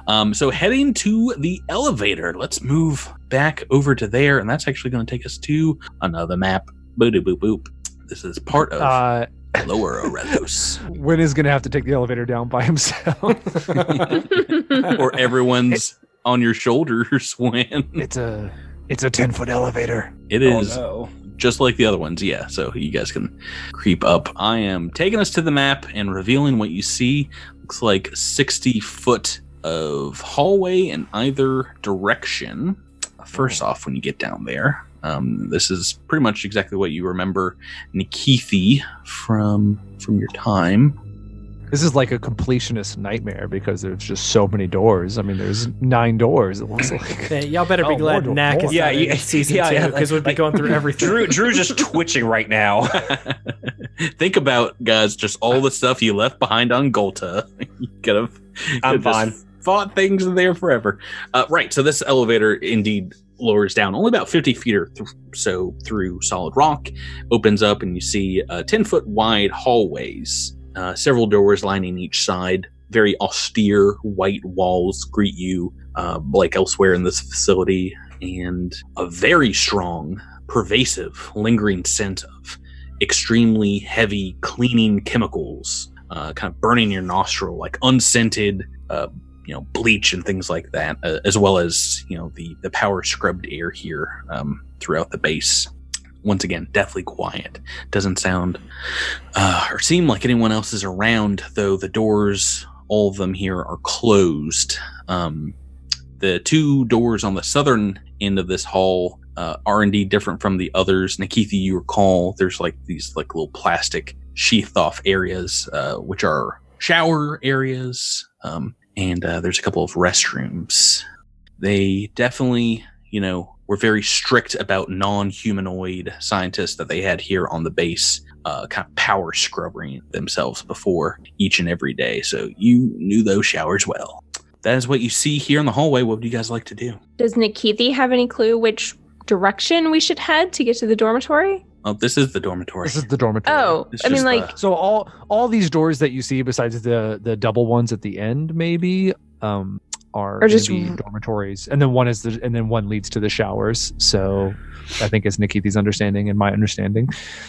Um, so heading to the elevator, let's move back over to there, and that's actually going to take us to another map. Boop boop boop. This is part of Uh, Lower Arelos, Win is gonna have to take the elevator down by himself. or everyone's on your shoulders when it's a it's a ten foot elevator. it oh, is just like the other ones. Yeah, so you guys can creep up. I am taking us to the map and revealing what you see. Looks like 60 foot of hallway in either direction. First off, when you get down there, um, this is pretty much exactly what you remember Nikithi from from your time. This is like a completionist nightmare because there's just so many doors. I mean, there's nine doors. It looks like. Yeah, y'all better be Oh, glad more, Knack more. is Yeah, not in yeah, season yeah, two yeah, because we'd be going through everything. Drew, Drew's just twitching right now. Think about guys, just all the stuff you left behind on Golta. you could have. I'm could fine. just Fought things in there forever. Uh, right. So this elevator indeed lowers down only about 50 feet or th- so through solid rock, opens up, and you see uh, 10 foot wide hallways, uh, several doors lining each side. Very austere white walls greet you, uh, like elsewhere in this facility, and a very strong, pervasive, lingering scent of extremely heavy cleaning chemicals, uh, kind of burning your nostril, like unscented, uh, you know, bleach and things like that, uh, as well as you know the the power scrubbed air here um, throughout the base. Once again, deathly quiet. Doesn't sound uh, or seem like anyone else is around, though. The doors, all of them here, are closed. Um, the two doors on the southern end of this hall uh, are indeed different from the others. Nikithi, you recall, there's like these like little plastic sheathed off areas, uh, which are shower areas, um, and uh, there's a couple of restrooms. They definitely, you know, were very strict about non-humanoid scientists that they had here on the base. Uh, kind of power scrubbing themselves before each and every day. So you knew those showers well. that is what you see here in the hallway. What would you guys like to do? Does Nikithi have any clue which direction we should head to get to the dormitory? Oh, this is the dormitory. This is the dormitory. Oh, It's I mean, like, the- So all all these doors that you see, besides the the double ones at the end, maybe, um, are Or gonna just- be dormitories, and then one is the and then one leads to the showers. So, I think it's Nikki's understanding and my understanding.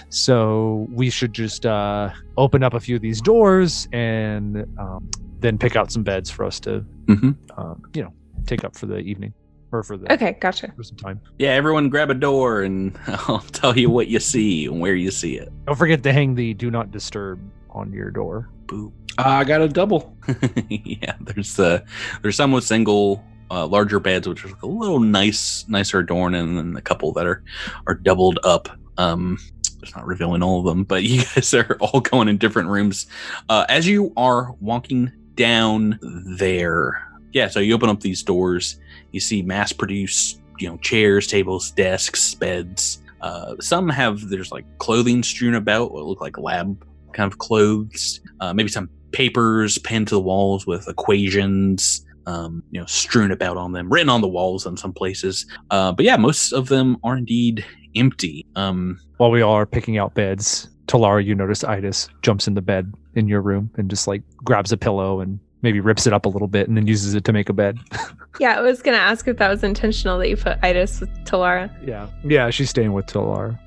So we should just uh, open up a few of these doors and um, then pick out some beds for us to, Mhm. um, you know, take up for the evening or for the okay, gotcha. for some time. yeah, everyone grab a door and I'll tell you what you see and where you see it. Don't forget to hang the "Do Not Disturb" on your door. Boo. I got a double. yeah, there's uh there's some with single uh, larger beds, which are a little nice, nicer adorned, and then a couple that are are doubled up. Um, it's not revealing all of them, but you guys are all going in different rooms. Uh, as you are walking down there, yeah. So you open up these doors, you see mass-produced, you know, chairs, tables, desks, beds. Uh, some have there's like clothing strewn about, what look like lab kind of clothes. Uh, maybe some papers pinned to the walls with equations, um, you know, strewn about on them, written on the walls in some places. Uh, but yeah, most of them are indeed empty. Um, While we all are picking out beds, Talara, you notice Itis jumps in the bed in your room and just like grabs a pillow and maybe rips it up a little bit and then uses it to make a bed. Yeah, I was gonna ask if that was intentional that you put Itis with Talara. Yeah. Yeah, she's staying with Talara.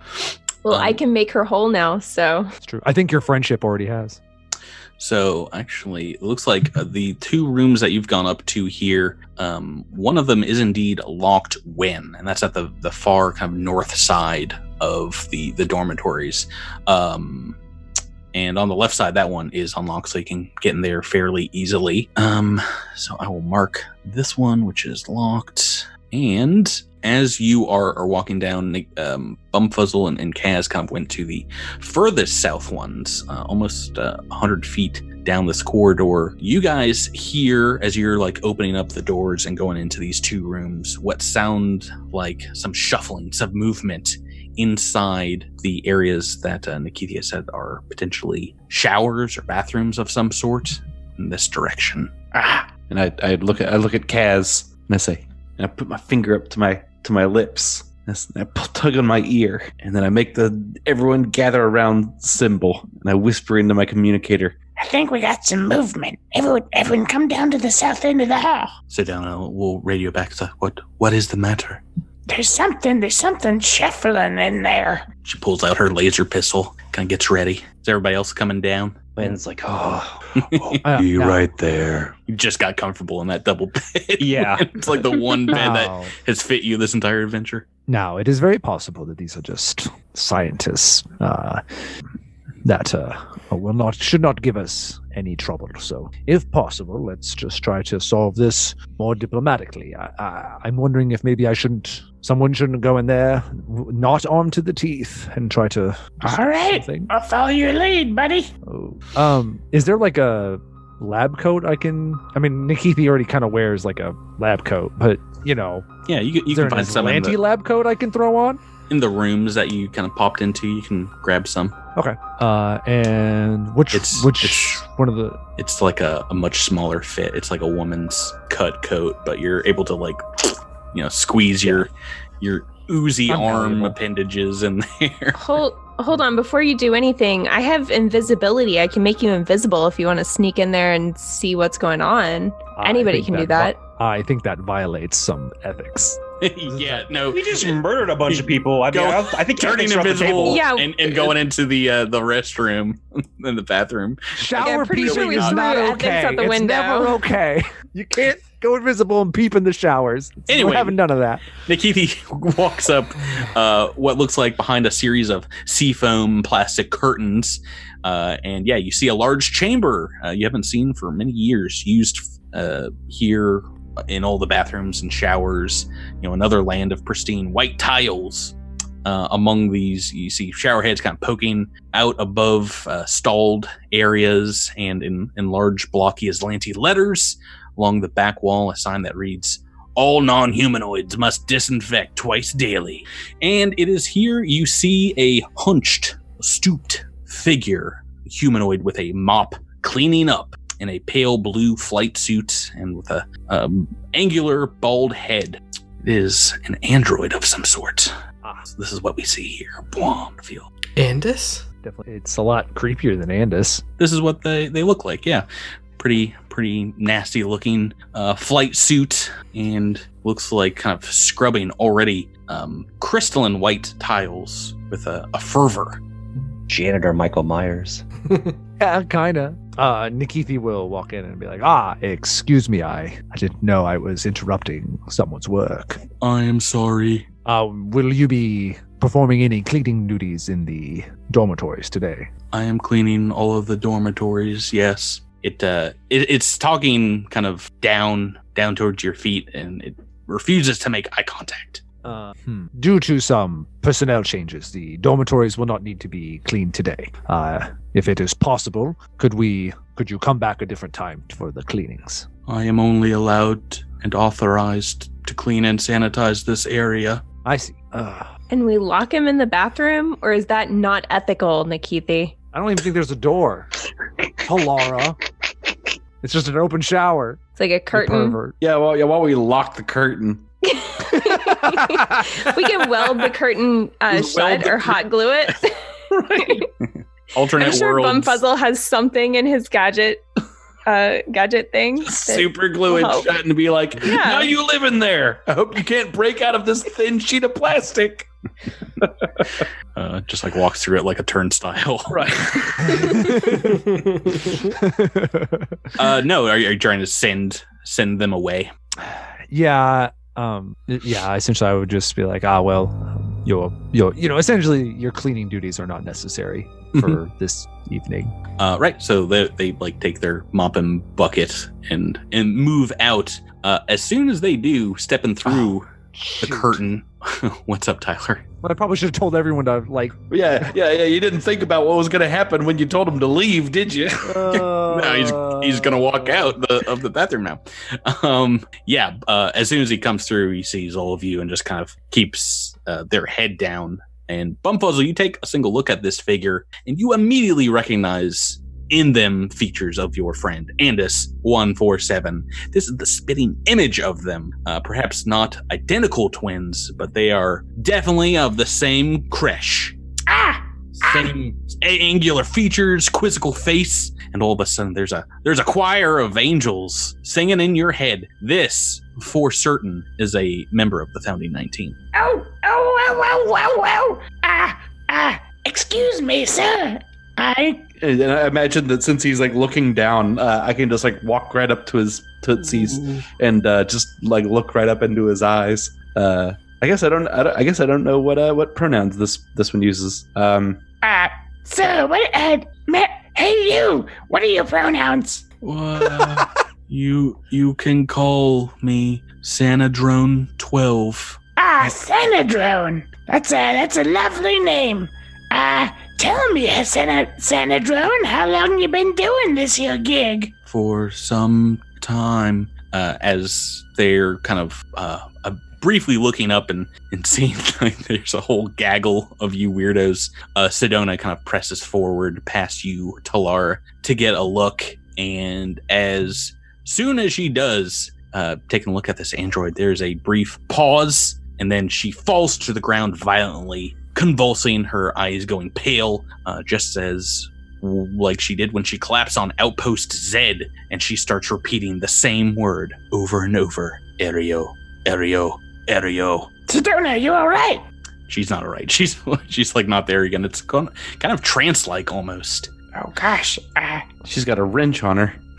Well, I Um, can make her whole now, so It's true. I think your friendship already has. So actually, it looks like uh, the two rooms that you've gone up to here, um, one of them is indeed locked when, and that's at the the far kind of north side of the the dormitories. Um, and on the left side, that one is unlocked, so you can get in there fairly easily. Um, so I will mark this one, which is locked. And as you are, are walking down, um, Bumfuzzle and, and Kaz kind of went to the furthest south ones, uh, almost uh, 100 feet down this corridor. You guys hear, as you're like opening up the doors and going into these two rooms, what sound like some shuffling, some movement inside the areas that uh, Nikithia said are potentially showers or bathrooms of some sort in this direction. Ah, and I, I look at I look at Kaz and I say, and I put my finger up to my to my lips. and I tug on my ear, and then I make the everyone gather around symbol, and I whisper into my communicator. I think we got some movement. Everyone, everyone, come down to the south end of the hall. Sit down and we'll radio back to what what is the matter? There's something. There's something shuffling in there. She pulls out her laser pistol, kind of gets ready. Is everybody else coming down? Ben's like, oh, Uh, Be now- right there. You just got comfortable in that double bed. Yeah. it's like the one bed that has fit you this entire adventure. now, it is very possible that these are just scientists uh, that uh, will not should not give us any trouble. So, if possible, let's just try to solve this more diplomatically. I, I, I'm wondering if maybe I shouldn't, someone shouldn't go in there, not armed to the teeth, and try to. All right, something. I'll follow your lead, buddy. Oh. Um, is there like a lab coat I can? I mean, Nikithi already kind of wears like a lab coat, but you know, Yeah, you, can- you can find some anti lab coat I can throw on? in the rooms that you kind of popped into. You can grab some. Okay. Uh, and which It's- which it's- one of the It's like a, a much smaller fit. It's like a woman's cut coat, but you're able to like, you know, squeeze your your oozy I'm arm valuable. appendages in there. hold hold on before you do anything. I have invisibility. I can make you invisible if you want to sneak in there and see what's going on. I Anybody think can do vi- that. I think that violates some ethics. yeah, no. we just murdered a bunch of people. I mean, Go- I, I think turning ethics the invisible table. Yeah. and, and going into the uh, the restroom in the bathroom. Shower pretty sure we is threw not ethics okay. out the it's window. never okay. You can't go invisible and peep in the showers. Anyway. we haven't none of that. Nikithi walks up uh, what looks like behind a series of seafoam plastic curtains. Uh, and yeah, you see a large chamber uh, you haven't seen for many years used uh, here in all the bathrooms and showers. You know, another land of pristine white tiles. Uh, among these, you see shower heads kind of poking out above uh, stalled areas and in, in large blocky Azlanti letters along the back wall, a sign that reads, all non humanoids must disinfect twice daily. And it is here you see a hunched, stooped figure, humanoid with a mop, cleaning up. in a pale blue flight suit and with a um, angular bald head. It is an android of some sort. Ah, so this is what we see here. Blonde feel. Andis? Definitely, it's a lot creepier than Andis. This is what they, they look like. Yeah, pretty pretty nasty looking uh, flight suit and looks like kind of scrubbing already um, crystalline white tiles with a, a fervor. Janitor Michael Myers. Yeah, kinda. Uh, Nikithi will walk in and be like, "Ah, excuse me, I I didn't know I was interrupting someone's work. I am sorry. Uh, will you be performing any cleaning duties in the dormitories today?" I am cleaning all of the dormitories. Yes, it uh, it, it's talking kind of down down towards your feet, and it refuses to make eye contact. Uh, hmm. Due to some personnel changes, the dormitories will not need to be cleaned today. Uh, if it is possible, could we could you come back a different time for the cleanings? I am only allowed and authorized to clean and sanitize this area. I see. Uh, And we lock him in the bathroom, or is that not ethical, Nikithi? I don't even think there's a door. Talara. It's just an open shower. It's like a curtain. pervert. Yeah, well, yeah. While we lock the curtain, we can weld the curtain uh, Weld shut the or hot glue it. Alternate I'm sure worlds. Bumfuzzle has something in his gadget, uh, gadget thing. super glue it shut and be like, Yeah. "Now you live in there. I hope you can't break out of this thin sheet of plastic." uh, just like walks through it like a turnstile. Right. Uh, no, are you, are you trying to send send them away? yeah. Um. Yeah. Essentially, I would just be like, ah, well, your your you're, you know, essentially, your cleaning duties are not necessary for this evening. Uh, right. So they, they like take their mop and bucket and and move out. Uh, as soon as they do, stepping through the curtain. What's up, Tyler? I probably should have told everyone to like. yeah, yeah, yeah. You didn't think about what was going to happen when you told him to leave, did you? no, he's he's gonna walk out the, of the bathroom now. Um, yeah. Uh, as soon as he comes through, he sees all of you and just kind of keeps uh, their head down. And Bumfuzzle, you take a single look at this figure, and you immediately recognize in them features of your friend Andis one four seven. This is the spitting image of them. Uh, perhaps not identical twins, but they are definitely of the same creche Ah! same a- angular features, quizzical face, and all of a sudden there's a there's a choir of angels singing in your head. This, for certain, is a member of the founding nineteen. Oh, oh, oh, oh, oh, oh. Ah, ah, excuse me, sir. I, And I imagine that since he's like looking down, uh, I can just like walk right up to his tootsies and uh, just like look right up into his eyes. Uh, I guess I don't, I don't. I guess I don't know what uh, what pronouns this this one uses. Um, uh, sir, what, uh, ma- hey you, what are your pronouns? you you can call me Sanadrone twelve. Ah, Sanadrone. That's a, that's a lovely name. Uh, tell me, uh, Sana, Sanadrone, how long you been doing this here gig? for some time uh, as they're kind of uh, uh, briefly looking up and, and seeing like there's a whole gaggle of you weirdos. Uh, Sedona kind of presses forward past you, Talar, to get a look. And as soon as she does, uh, taking a look at this android, there's a brief pause, and then she falls to the ground violently, convulsing, her eyes going pale, uh, just as like she did when she collapsed on Outpost Z, and she starts repeating the same word over and over: Aereo, Aereo, Aereo. Sedona, you alright? She's not alright. She's she's like not there again. It's kind kind of trance-like almost. Oh gosh, uh, she's got a wrench on her.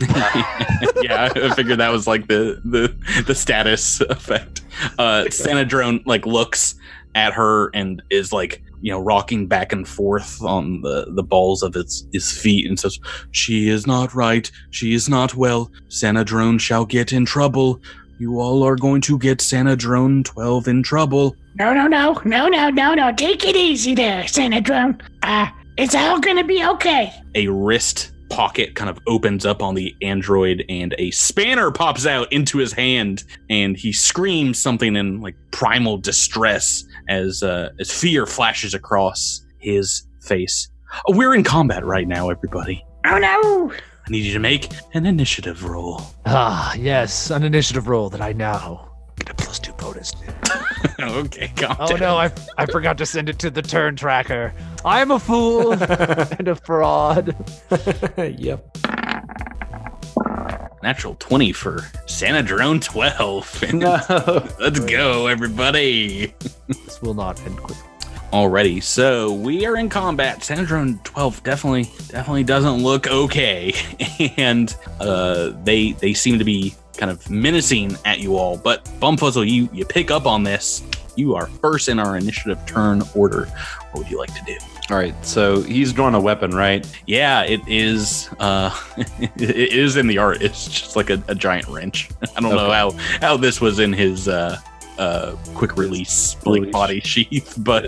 yeah, I figured that was like the the the status effect. Uh Sanadrone like looks at her and is like, you know, rocking back and forth on the the balls of its his feet and says, "She is not right. She is not well. Sanadrone shall get in trouble. You all are going to get Sanadrone 12 in trouble." no, no, no, no, no, no, no, take it easy there, Sanadrone. Uh, it's all gonna be okay. a wrist pocket kind of opens up on the android and a spanner pops out into his hand and he screams something in like primal distress as uh, as fear flashes across his face. Oh, we're in combat right now, everybody. Oh no! I need you to make an initiative roll. Ah, yes, an initiative roll that I now get a plus two bonus. to. okay, calm Oh down. no, I I forgot to send it to the turn tracker. I'm a fool and a fraud. yep. Natural 20 for Santa Drone 12. No. Let's go, everybody. This will not end quick. Alrighty, so we are in combat. Santa Drone 12 definitely definitely doesn't look okay. And uh they they seem to be kind of menacing at you all. But Bumfuzzle, you you pick up on this. You are first in our initiative turn order. What would you like to do? All right, so he's drawn a weapon, right? Yeah, it is. Uh, it is in the art. It's just like a, a giant wrench. I don't know how how this was in his uh, uh, quick release like Release. body sheath, but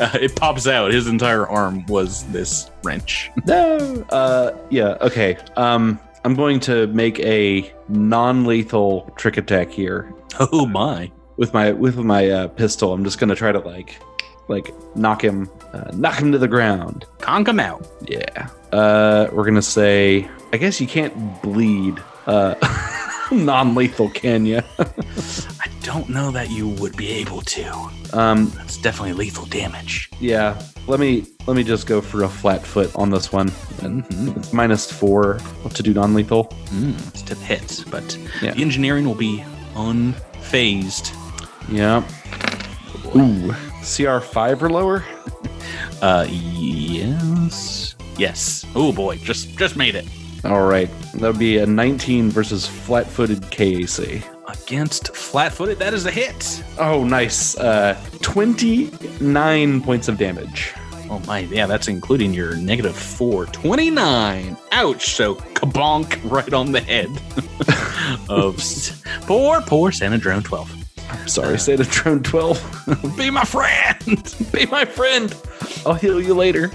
uh, it pops out. His entire arm was this wrench. No. Uh, yeah. Okay. Um, I'm going to make a non-lethal trick attack here oh my! with my with my uh, pistol. I'm just gonna try to like, like knock him, uh, knock him to the ground. Conk him out. Yeah. Uh, we're gonna say. I guess you can't bleed. Uh, non-lethal, can you? I don't know that you would be able to. Um, That's definitely lethal damage. yeah. Let me let me just go for a flat foot on this one. Mhm. it's minus four to do non-lethal. Mm, it's to the hit, but Yeah. the engineering will be unfazed. Yeah. Ooh. CR five or lower. Uh, yes, yes. Oh boy, just just made it. All right. That would be a 19 versus flat-footed KAC. against flat-footed. That is a hit. Oh, nice. Uh, 29 points of damage. Oh my, yeah, that's including your negative four. 29. Ouch. So kabonk right on the head of s- poor, poor Santa Drone 12. Sorry, say to drone 12. Be my friend. Be my friend. I'll heal you later.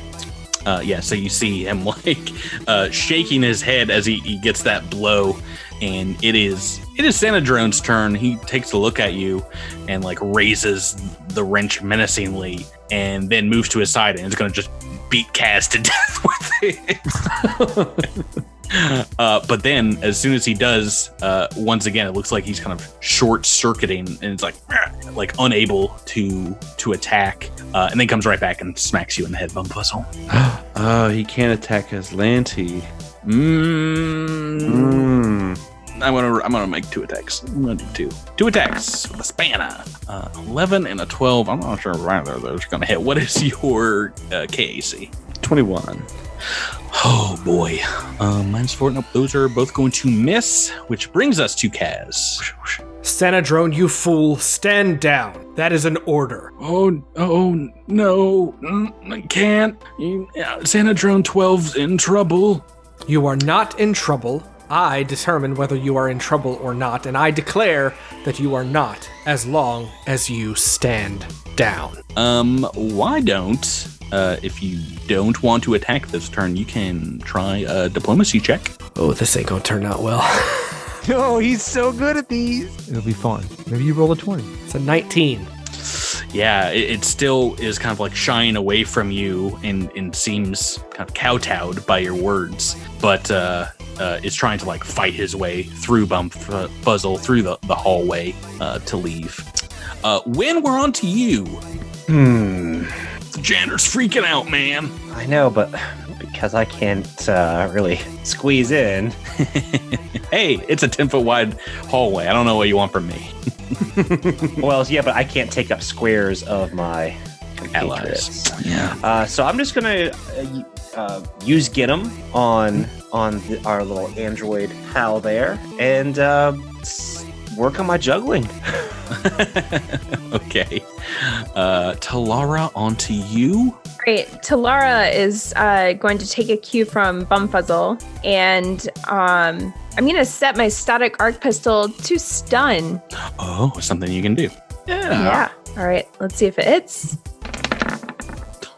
Uh, yeah, so you see him like uh, shaking his head as he, he gets that blow, and it is it is Santa Drone's turn. He takes a look at you and like raises the wrench menacingly, and then moves to his side and is going to just beat Kaz to death with it. Uh, but then, as soon as he does, uh, once again, it looks like he's kind of short circuiting and it's like, like unable to to attack, uh, and then comes right back and smacks you in the head, Bumfuzzle. Oh, he can't attack Azlanti. Mm, Mm. I'm gonna I'm gonna make two attacks. I'm gonna do two. Two attacks with a spanner. Uh, Eleven and a twelve. I'm not sure either of those are gonna hit. What is your uh, KAC? 21. Oh boy. Um, minus four. Nope. Those are both going to miss, which brings us to Kaz. Santa drone, you fool, stand down. That is an order. Oh, oh no, Mm, I can't. You- yeah, Santa Drone 12's in trouble. You are not in trouble. I determine whether you are in trouble or not, and I declare that you are not as long as you stand down. Um, why don't, uh, if you don't want to attack this turn, you can try a diplomacy check. Oh, this ain't gonna turn out well. No, he's so good at these. It'll be fun. Maybe you roll a 20. it's a 19. Yeah, it, it still is kind of like shying away from you and, and seems kind of kowtowed by your words, but uh, uh, is trying to like fight his way through Bump uh, Fuzzle through the, the hallway uh, to leave. Uh, when we're on to you, Hmm. The janitor's freaking out, man. I know, but because I can't uh, really squeeze in, hey, it's a 10 foot wide hallway. I don't know what you want from me. well, yeah, but I can't take up squares of my Allies. Yeah. Uh, so I'm just gonna uh, uh, use get 'em on on the, our little android pal there, and uh, s- work on my juggling. okay. Uh, Talara, on to you. Great. Talara is uh, going to take a cue from Bumfuzzle, and um, I'm going to set my static arc pistol to stun. Oh, something you can do. Yeah. All right. Let's see if it hits.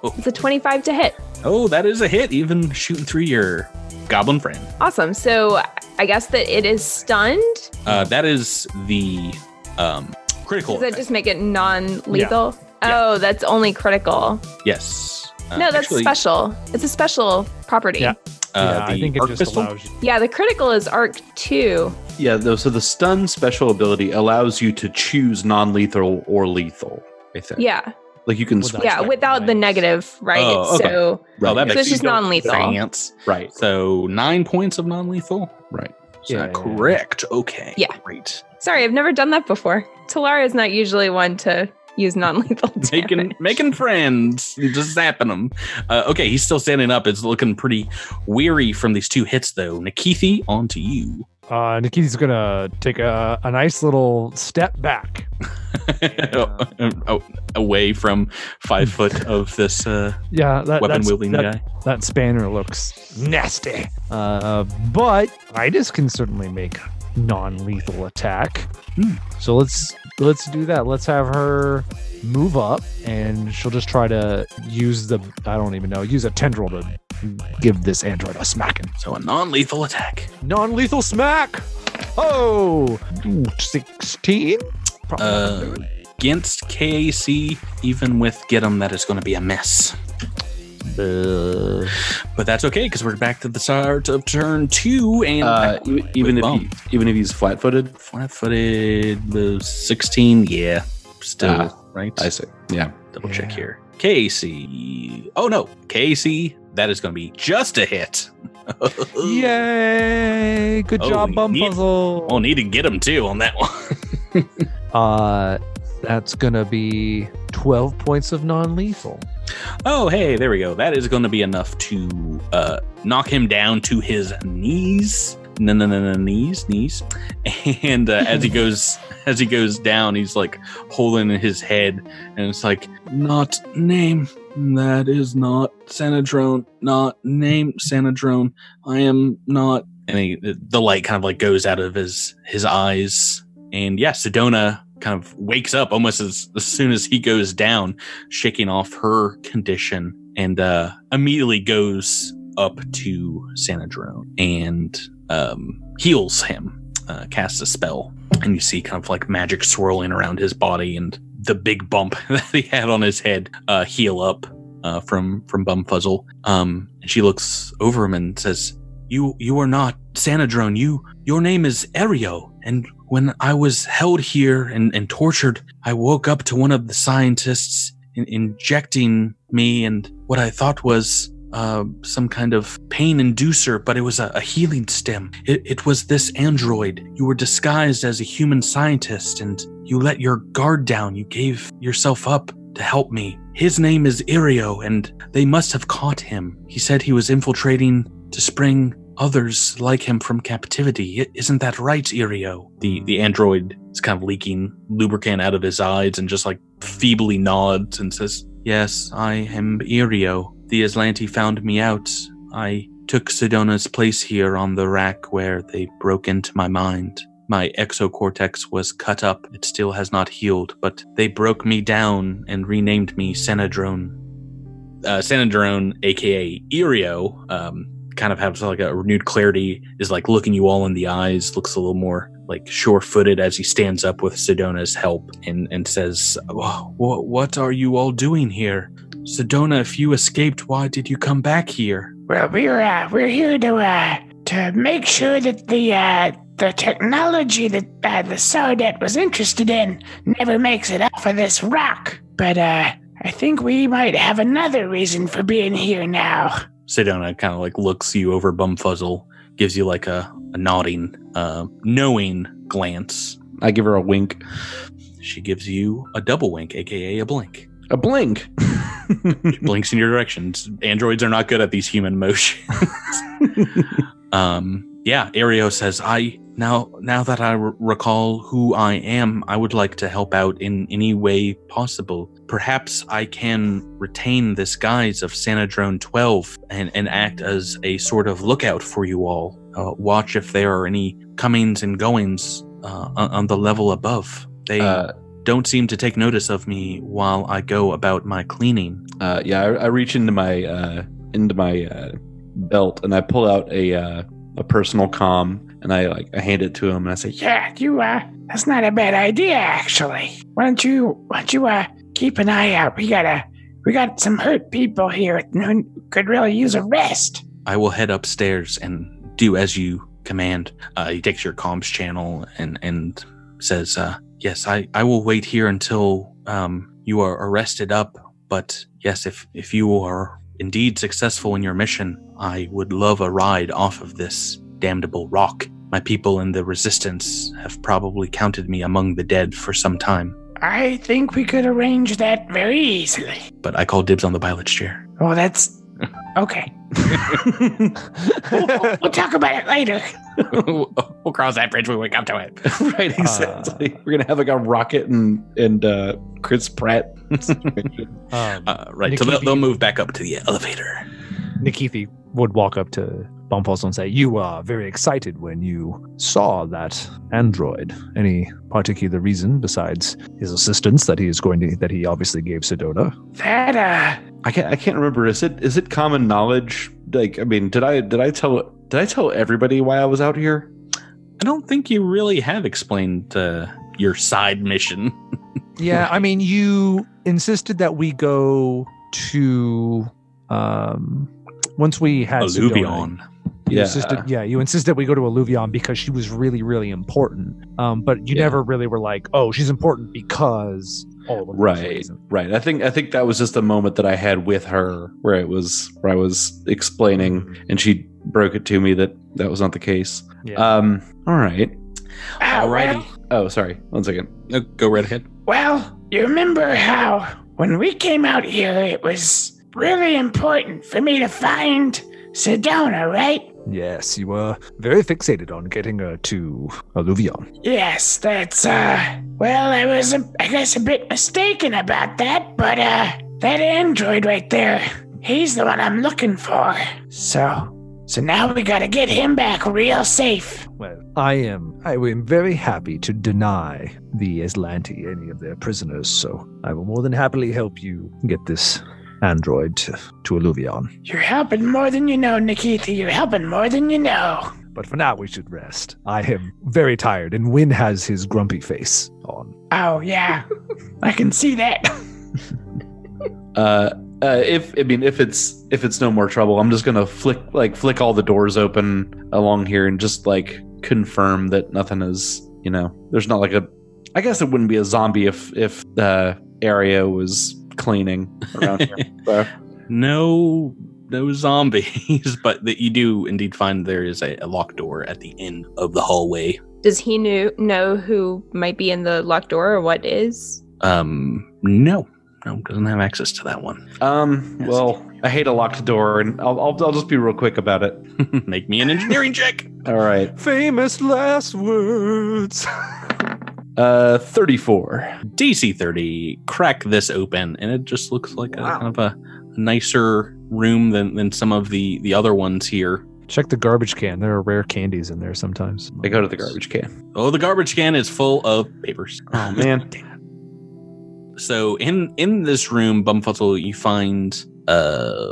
It's a 25 to hit. Oh, that is a hit, even shooting through your goblin friend. Awesome. So I guess that it is stunned. Uh, that is the um, critical. Does that effect. just make it non-lethal? Yeah. Oh, that's only critical. yes. Uh, no, that's actually, special. It's a special property. Yeah. yeah, the I think it just pistol. allows you. Yeah, the critical is arc two. Yeah, though, so the stun special ability allows you to choose non-lethal or lethal. I think. Yeah, like you can Without- switch. yeah, like without the negative, right? Oh, okay. So Right. Oh, that yeah, So it's just non-lethal. Science. right. So nine points of non-lethal. Right. Is Yeah, that yeah, yeah. correct? Okay. Yeah. Great. sorry, I've never done that before. Talara is not usually one to use non-lethal Making making friends, just zapping them. Uh, okay, he's still standing up. It's looking pretty weary from these two hits, though. Nikithi, on to you. Uh, Nikiti's gonna take a, a nice little step back. Oh, away from five foot of this uh, Yeah, that, weapon wielding that, guy. That spanner looks nasty. Uh, but Idas can certainly make non-lethal attack. Hmm. So let's let's do that. Let's have her move up, and she'll just try to use the I don't even know use a tendril to give this android a smacking. So a non-lethal attack. Non-lethal smack. Oh, Ooh, 16? Probably Uh, gonna do it. against KAC, even with get 'em, that is going to be a mess. Uh, But that's okay because we're back to the start of turn two, and Uh, even if he, even if he's flat-footed, flat-footed, the sixteen, yeah, still Ah, right. I see. Yeah. Double check here. KAC. Oh no, KAC. That is going to be just a hit. yay! Good Oh, job, Bum yeah. Puzzle. I'll need to get him too on that one. Uh, that's gonna be 12 points of non-lethal. Oh, hey, there we go. That is going to be enough to uh, knock him down to his knees. No, no, no, no, knees, knees. And uh, as he goes, as he goes down, he's like holding his head, and it's like, not name. That is not Sanadrone. Not name Sanadrone. I am not. And he, the light kind of like goes out of his his eyes, and yeah, Sedona kind of wakes up almost as, as soon as he goes down shaking off her condition and uh, immediately goes up to Sanadrone and um, heals him, uh, casts a spell. And you see kind of like magic swirling around his body and the big bump that he had on his head uh, heal up uh, from from Bumfuzzle. Um, and she looks over him and says, "You you are not Sanadrone. You your name is Ario. And when I was held here and, and tortured, I woke up to one of the scientists in- injecting me and what I thought was uh, some kind of pain inducer, but it was a, a healing stem. It, it was this android. You were disguised as a human scientist and you let your guard down. You gave yourself up to help me. His name is Irio, and they must have caught him. He said he was infiltrating to spring others like him from captivity. Isn't that right, Irio? The the android is kind of leaking lubricant out of his eyes and just like feebly nods and says, Yes, I am Irio. The Azlanti found me out. I took Sedona's place here on the rack where they broke into my mind. My exocortex was cut up. It still has not healed, but they broke me down and renamed me Senadrone. Uh, Senadrone, aka Irio, um, kind of has like a renewed clarity, is like looking you all in the eyes, looks a little more like sure footed as he stands up with Sedona's help and, and says, "Wha- wha- What are you all doing here? Sedona, if you escaped, why did you come back here? Well, we're uh, we're here to uh, to make sure that the uh, the technology that uh, the Sardet was interested in never makes it off of this rock. But uh, I think we might have another reason for being here now. Sedona kind of like looks you over Bumfuzzle, gives you like a, a nodding, uh, knowing glance. I give her a wink, She gives you a double wink, aka a blink. a blink. She blinks in your directions. Androids are not good at these human motions. um, yeah, Ario says, "I now now that I r- recall who I am, I would like to help out in any way possible. Perhaps I can retain this guise of Sanadrone 12 and, and act as a sort of lookout for you all. Uh, watch if there are any comings and goings uh, on, the level above. They Uh, don't seem to take notice of me while I go about my cleaning." uh, yeah, I, I reach into my uh, into my uh, belt and I pull out a uh, a personal com and I like I hand it to him and I say, Yeah, you uh, that's not a bad idea actually. Why don't you why don't you uh keep an eye out? We got to we got some hurt people here who could really use a rest. I will head upstairs and do as you command. Uh, he takes your comms channel and and says, uh, "Yes, I I will wait here until um you are arrested up. But yes, if if you are indeed successful in your mission, I would love a ride off of this damnable rock. My people in the resistance have probably counted me among the dead for some time, I think we could arrange that very easily. but I call dibs on the pilot's chair. Oh, that's okay. we'll, we'll talk about it later. we'll cross that bridge when we come to it. right, exactly. We're gonna have like a rocket and and uh, Chris Pratt. Um, Uh, right, so they'll, they'll move back up to the elevator. Nikithi would walk up to Bumpus and say, You were very excited when you saw that android. Any particular reason besides his assistance that he is going to that he obviously gave Sedona? That uh I can't. I can't remember. Is it is it common knowledge? Like, I mean, did I did I tell did I tell everybody why I was out here? I don't think you really have explained uh, your side mission. Yeah, I mean you insisted that we go to um once we had Sedona, Alluvion. You Yeah. insisted, yeah, you insisted we go to Alluvion because she was really, really important. Um, but you Yeah. never really were like, oh, she's important because all of Right, right. I think I think that was just a moment that I had with her where it was where I was explaining, and she broke it to me that that was not the case. Yeah. Um. All right. ah, Alrighty. well, Oh, sorry. One second. Uh, go right ahead. well, you remember how when we came out here it was really important for me to find Sedona, right? Yes, you were very fixated on getting her to Alluvion. Yes, that's uh well, I was uh, I guess a bit mistaken about that, but uh that android right there, he's the one I'm looking for. So so now we gotta get him back real safe. Well, I am I am very happy to deny the Azlanti any of their prisoners, so I will more than happily help you get this android to, to Alluvion. You're helping more than you know, Nikita. You're helping more than you know. But for now, we should rest. I am very tired, and Win has his grumpy face on. Oh yeah. I can see that. Uh, uh, if I mean if it's if it's no more trouble, I'm just gonna flick like flick all the doors open along here and just like confirm that nothing is you know there's not like a. I guess it wouldn't be a zombie if if the area was cleaning around here. So, No, no zombies, but that you do indeed find there is a, a locked door at the end of the hallway. Does he knew, know who might be in the locked door or what is? Um, no, no, doesn't have access to that one. um. Well, I hate a locked door, and I'll I'll, I'll just be real quick about it. Make me an engineering check. All right. Famous last words. Uh, thirty-four. DC 30, crack this open, and it just looks like a kind of a nicer room than, than some of the, the other ones here. Check the garbage can. There are rare candies in there sometimes. I go to the garbage can. Oh, the garbage can is full of papers. Oh man. So in in this room, Bumfuzzle, you find uh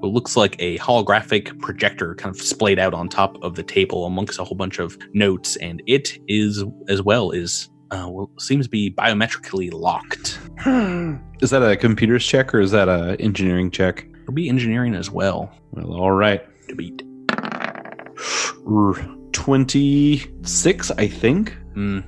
what looks like a holographic projector kind of splayed out on top of the table amongst a whole bunch of notes, and it is as well is uh well seems to be biometrically locked. Hmm. Is that a computer's check or is that a engineering check? It'll be engineering as well Well, all right. to beat. Twenty-six, I think. Mm,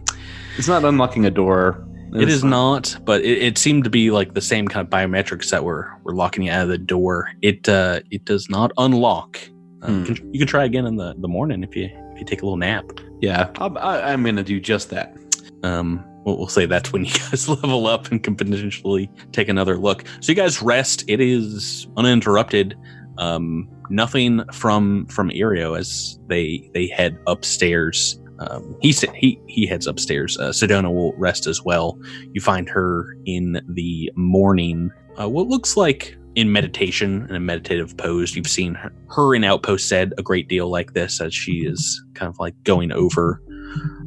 It's not unlocking a door. It is not, but it, it seemed to be like the same kind of biometrics that were were locking you out of the door. It uh it does not unlock. Hmm. you, can, try again in the, the morning if you if you take a little nap. Yeah, I'm, I, I'm gonna do just that. Um, we'll, we'll say that's when you guys level up and can potentially take another look. So you guys rest. It is uninterrupted. Um, nothing from from Irio as they they head upstairs. Um, he he he heads upstairs. Uh, Sedona will rest as well. You find her in the morning. Uh, what looks like in meditation in a meditative pose. You've seen her, her in Outpost said a great deal like this as she is kind of like going over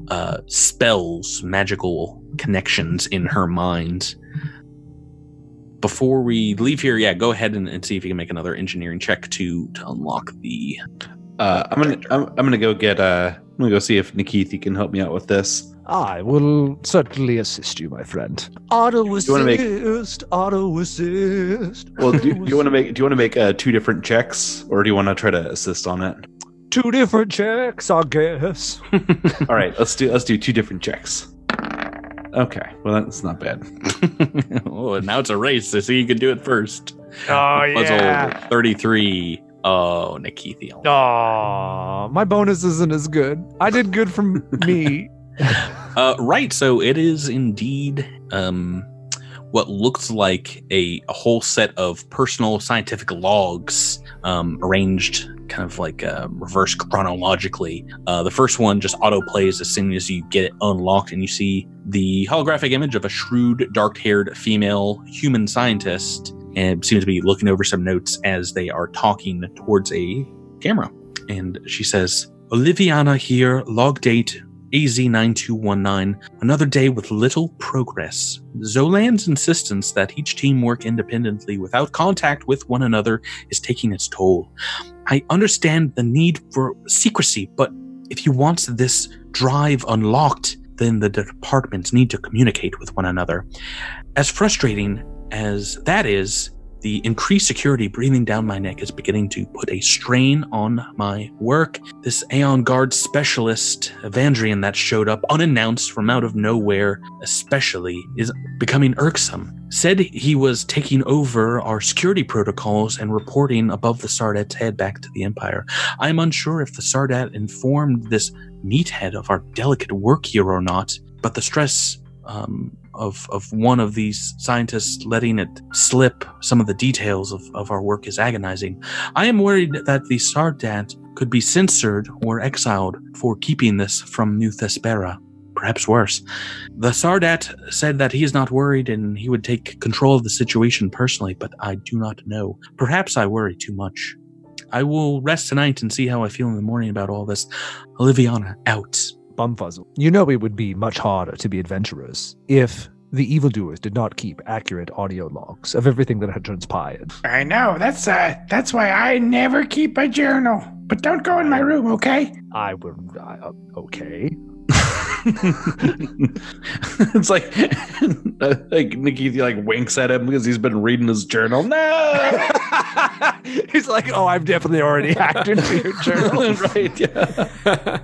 uh, spells, magical connections in her mind. Before we leave here, yeah, go ahead and, and see if you can make another engineering check to to unlock the. Uh, I'm gonna I'm, I'm gonna go get uh I'm gonna go see if Nikithi can help me out with this. I will certainly assist you, my friend. Auto assist, wanna make- auto assist. Well, do, do you want to make do you want to make uh, two different checks, or do you want to try to assist on it? two different checks, I guess. All right, let's do let's do two different checks. Okay, well that's not bad. oh, now it's a race to see who can do it first. Oh Puzzle 33. Oh, Nikithiel. Aw, my bonus isn't as good. I did good from me. Uh, right. So it is indeed um, what looks like a, a whole set of personal scientific logs um, arranged kind of like uh, reverse chronologically. Uh, the first one just auto plays as soon as you get it unlocked, and you see the holographic image of a shrewd, dark haired female human scientist and seems to be looking over some notes as they are talking towards a camera. And she says, Oliviana here, log date AZ9219, another day with little progress. Zolan's insistence that each team work independently without contact with one another is taking its toll. I understand the need for secrecy, but if you want this drive unlocked, then the departments need to communicate with one another. As frustrating as that is, the increased security breathing down my neck is beginning to put a strain on my work. This Aeon Guard specialist, Evandrian, that showed up unannounced from out of nowhere, especially, is becoming irksome. Said he was taking over our security protocols and reporting above the Sardat's head back to the Empire. I am unsure if the Sardat informed this meathead of our delicate work here or not, but the stress um, of of one of these scientists letting it slip some of the details of, of our work is agonizing. I am worried that the Sardat could be censored or exiled for keeping this from New Thespera. Perhaps worse. The Sardat said that he is not worried and he would take control of the situation personally, but I do not know. Perhaps I worry too much. I will rest tonight and see how I feel in the morning about all this. Oliviana, out. Bumfuzzle. You know it would be much harder to be adventurers if the evildoers did not keep accurate audio logs of everything that had transpired. I know. That's uh that's why I never keep a journal. But don't go in my room, okay? I would. I, uh, okay. it's like like Nikki like winks at him because he's been reading his journal. No, He's like, oh, I've definitely already hacked into your journal. right? Yeah.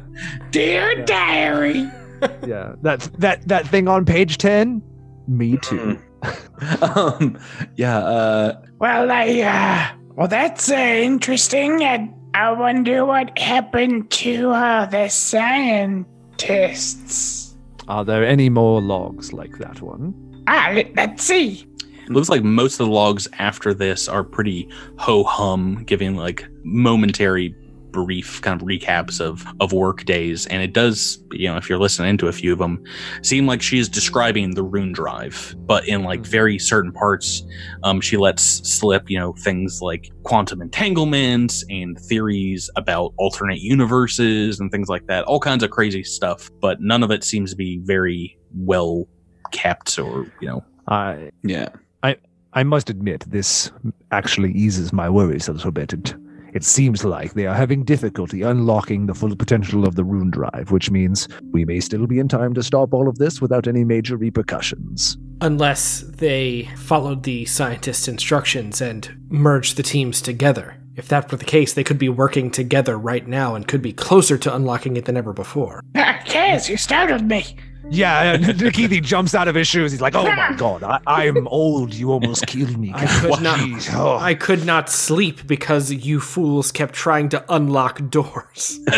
Dear diary. yeah, that that that thing on page ten. Me too. um, yeah. Uh, Well, I uh well that's uh, interesting. I, I wonder what happened to uh the scientists. Are there any more logs like that one? Ah, let, let's see. It looks like most of the logs after this are pretty ho hum, giving like momentary, brief kind of recaps of of work days. And it does, you know, if you're listening to a few of them, seem like she's describing the rune drive, but in like very certain parts, um, she lets slip, you know, things like quantum entanglements and theories about alternate universes and things like that. All kinds of crazy stuff, but none of it seems to be very well kept or you know I yeah. I I must admit, this actually eases my worries a little bit. It, it seems like they are having difficulty unlocking the full potential of the rune drive, which means we may still be in time to stop all of this without any major repercussions. Unless they followed the scientist's instructions and merged the teams together. If that were the case, they could be working together right now and could be closer to unlocking it than ever before. Ah, Kaz, you startled me. Yeah, Nikithi jumps out of his shoes. He's like, "Oh my god, I, I'm old. You almost killed me." I could not. Oh. I could not sleep because you fools kept trying to unlock doors.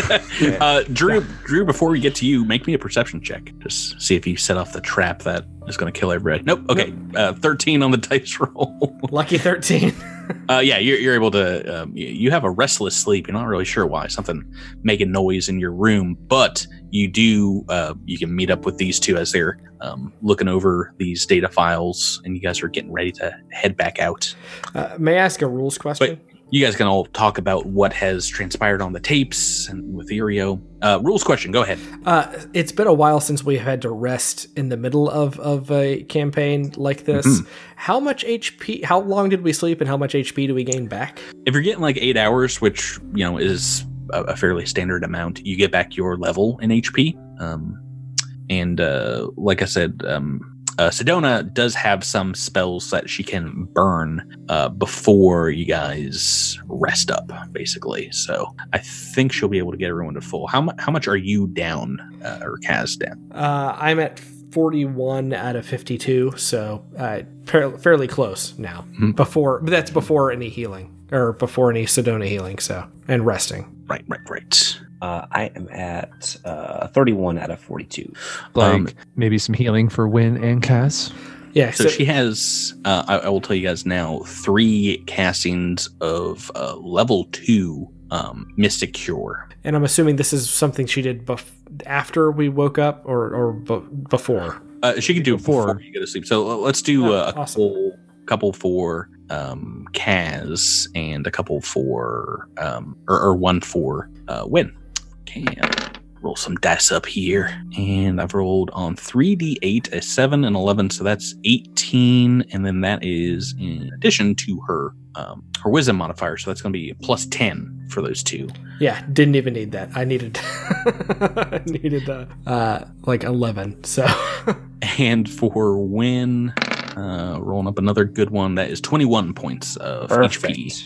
Uh, Drew, Drew, before we get to you, make me a perception check. Just see if you set off the trap that is going to kill everybody. Nope. Okay. Uh, 13 on the dice roll. Lucky thirteen. uh, yeah, you're, you're able to. Um, you, you have a restless sleep. You're not really sure why. Something making noise in your room, but you do. Uh, you can meet up with these two as they're um, looking over these data files, and you guys are getting ready to head back out. Uh, may I ask a rules question? You guys can all talk about what has transpired on the tapes and with Irio. Uh, rules question. Go ahead. Uh, it's been a while since we've had to rest in the middle of, of a campaign like this. Mhm. How much HP? How long did we sleep, and how much HP do we gain back? if you're getting like eight hours, which you know is a, a fairly standard amount, you get back your level in HP. Um, and uh, like I said, um, uh, Sedona does have some spells that she can burn uh, before you guys rest up, basically. So I think she'll be able to get everyone to full. How much? How much are you down, uh, or Kaz down? Uh, I'm at 41 out of 52, so uh, fair- fairly close now. Mhm. Before, but that's before any healing or before any Sedona healing. So and resting. Right, right, right. Uh, I am at uh, 31 out of 42. Like Um, maybe some healing for Win and Cass. Yeah. So, she has. Uh, I, I will tell you guys now. Three castings of uh, level two um, Mystic Cure. and I'm assuming this is something she did bef- after we woke up or or b- before. Uh, she can do it before. Before. you go to sleep. So uh, let's do Oh, uh, a awesome. couple, couple for um, Kaz and a couple for um, or, or one for uh, Win. Okay, I'll roll some dice up here, and I've rolled on three d eight, a seven, and eleven, so that's eighteen, and then that is in addition to her um, her Wisdom modifier, so that's going to be plus ten for those two. Yeah, didn't even need that. I needed I needed uh, uh like 11. So And for Win, uh, rolling up another good one, that is twenty one points of HP.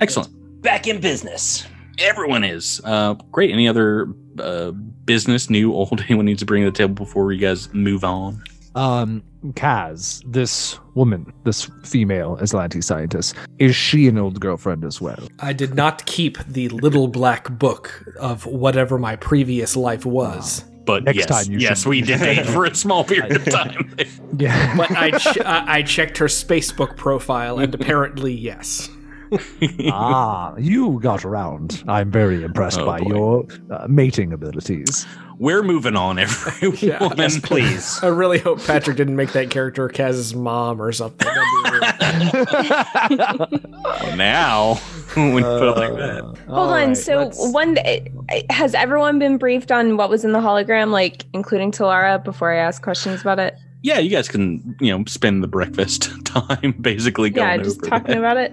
Excellent. Back in business. Everyone is. Uh, great. Any other uh, business, new, old, anyone needs to bring to the table before you guys move on? Um, Kaz, this woman, this female Azlanti scientist, is she an old girlfriend as well? I did not keep the little black book of whatever my previous life was. But Next yes, time you yes, should- we did date for a small period of time. Yeah. But I ch- I I checked her Spacebook profile and apparently yes. ah, you got around. I'm very impressed Oh, by boy. your uh, mating abilities. We're moving on, everyone. Yeah. Yes, please. I really hope Patrick didn't make that character Kaz's mom or something. That'd be weird. Well, now, when you put it like that. Hold on. So one has everyone been briefed on what was in the hologram, like including Talara, before I ask questions about it? Yeah, you guys can, you know, spend the breakfast time basically going yeah, just over talking that. about it.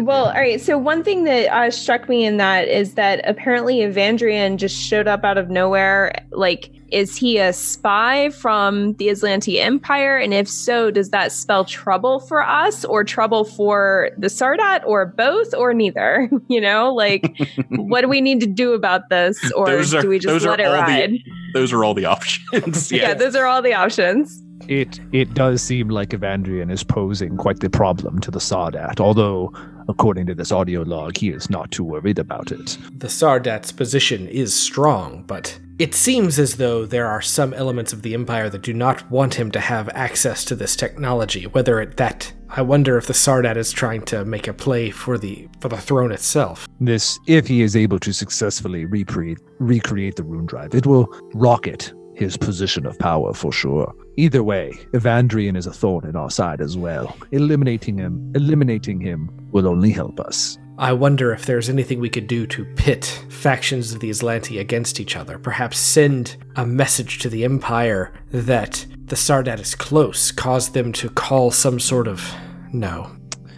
Well, all right. So one thing that uh, struck me in that is that apparently Evandrian just showed up out of nowhere. Like, is he a spy from the Azlanti Empire? And if so, does that spell trouble for us, or trouble for the Sardat, or both, or neither? You know, like, what do we need to do about this, or are- do we just let it all the- ride? Those are all the options. yeah, those are all the options. It it does seem like Evandrian is posing quite the problem to the Sardat, although, according to this audio log, he is not too worried about it. the Sardat's position is strong, but it seems as though there are some elements of the Empire that do not want him to have access to this technology. Whether it that I wonder if the Sardat is trying to make a play for the for the throne itself. This, if he is able to successfully recreate recreate the rune drive, it will rocket his position of power for sure. Either way, Evandrian is a thorn in our side as well. Eliminating him, eliminating him will only help us. I wonder if there's anything we could do to pit factions of the Azlanti against each other. Perhaps send a message to the Empire that the Sardat is close, cause them to call some sort of. No,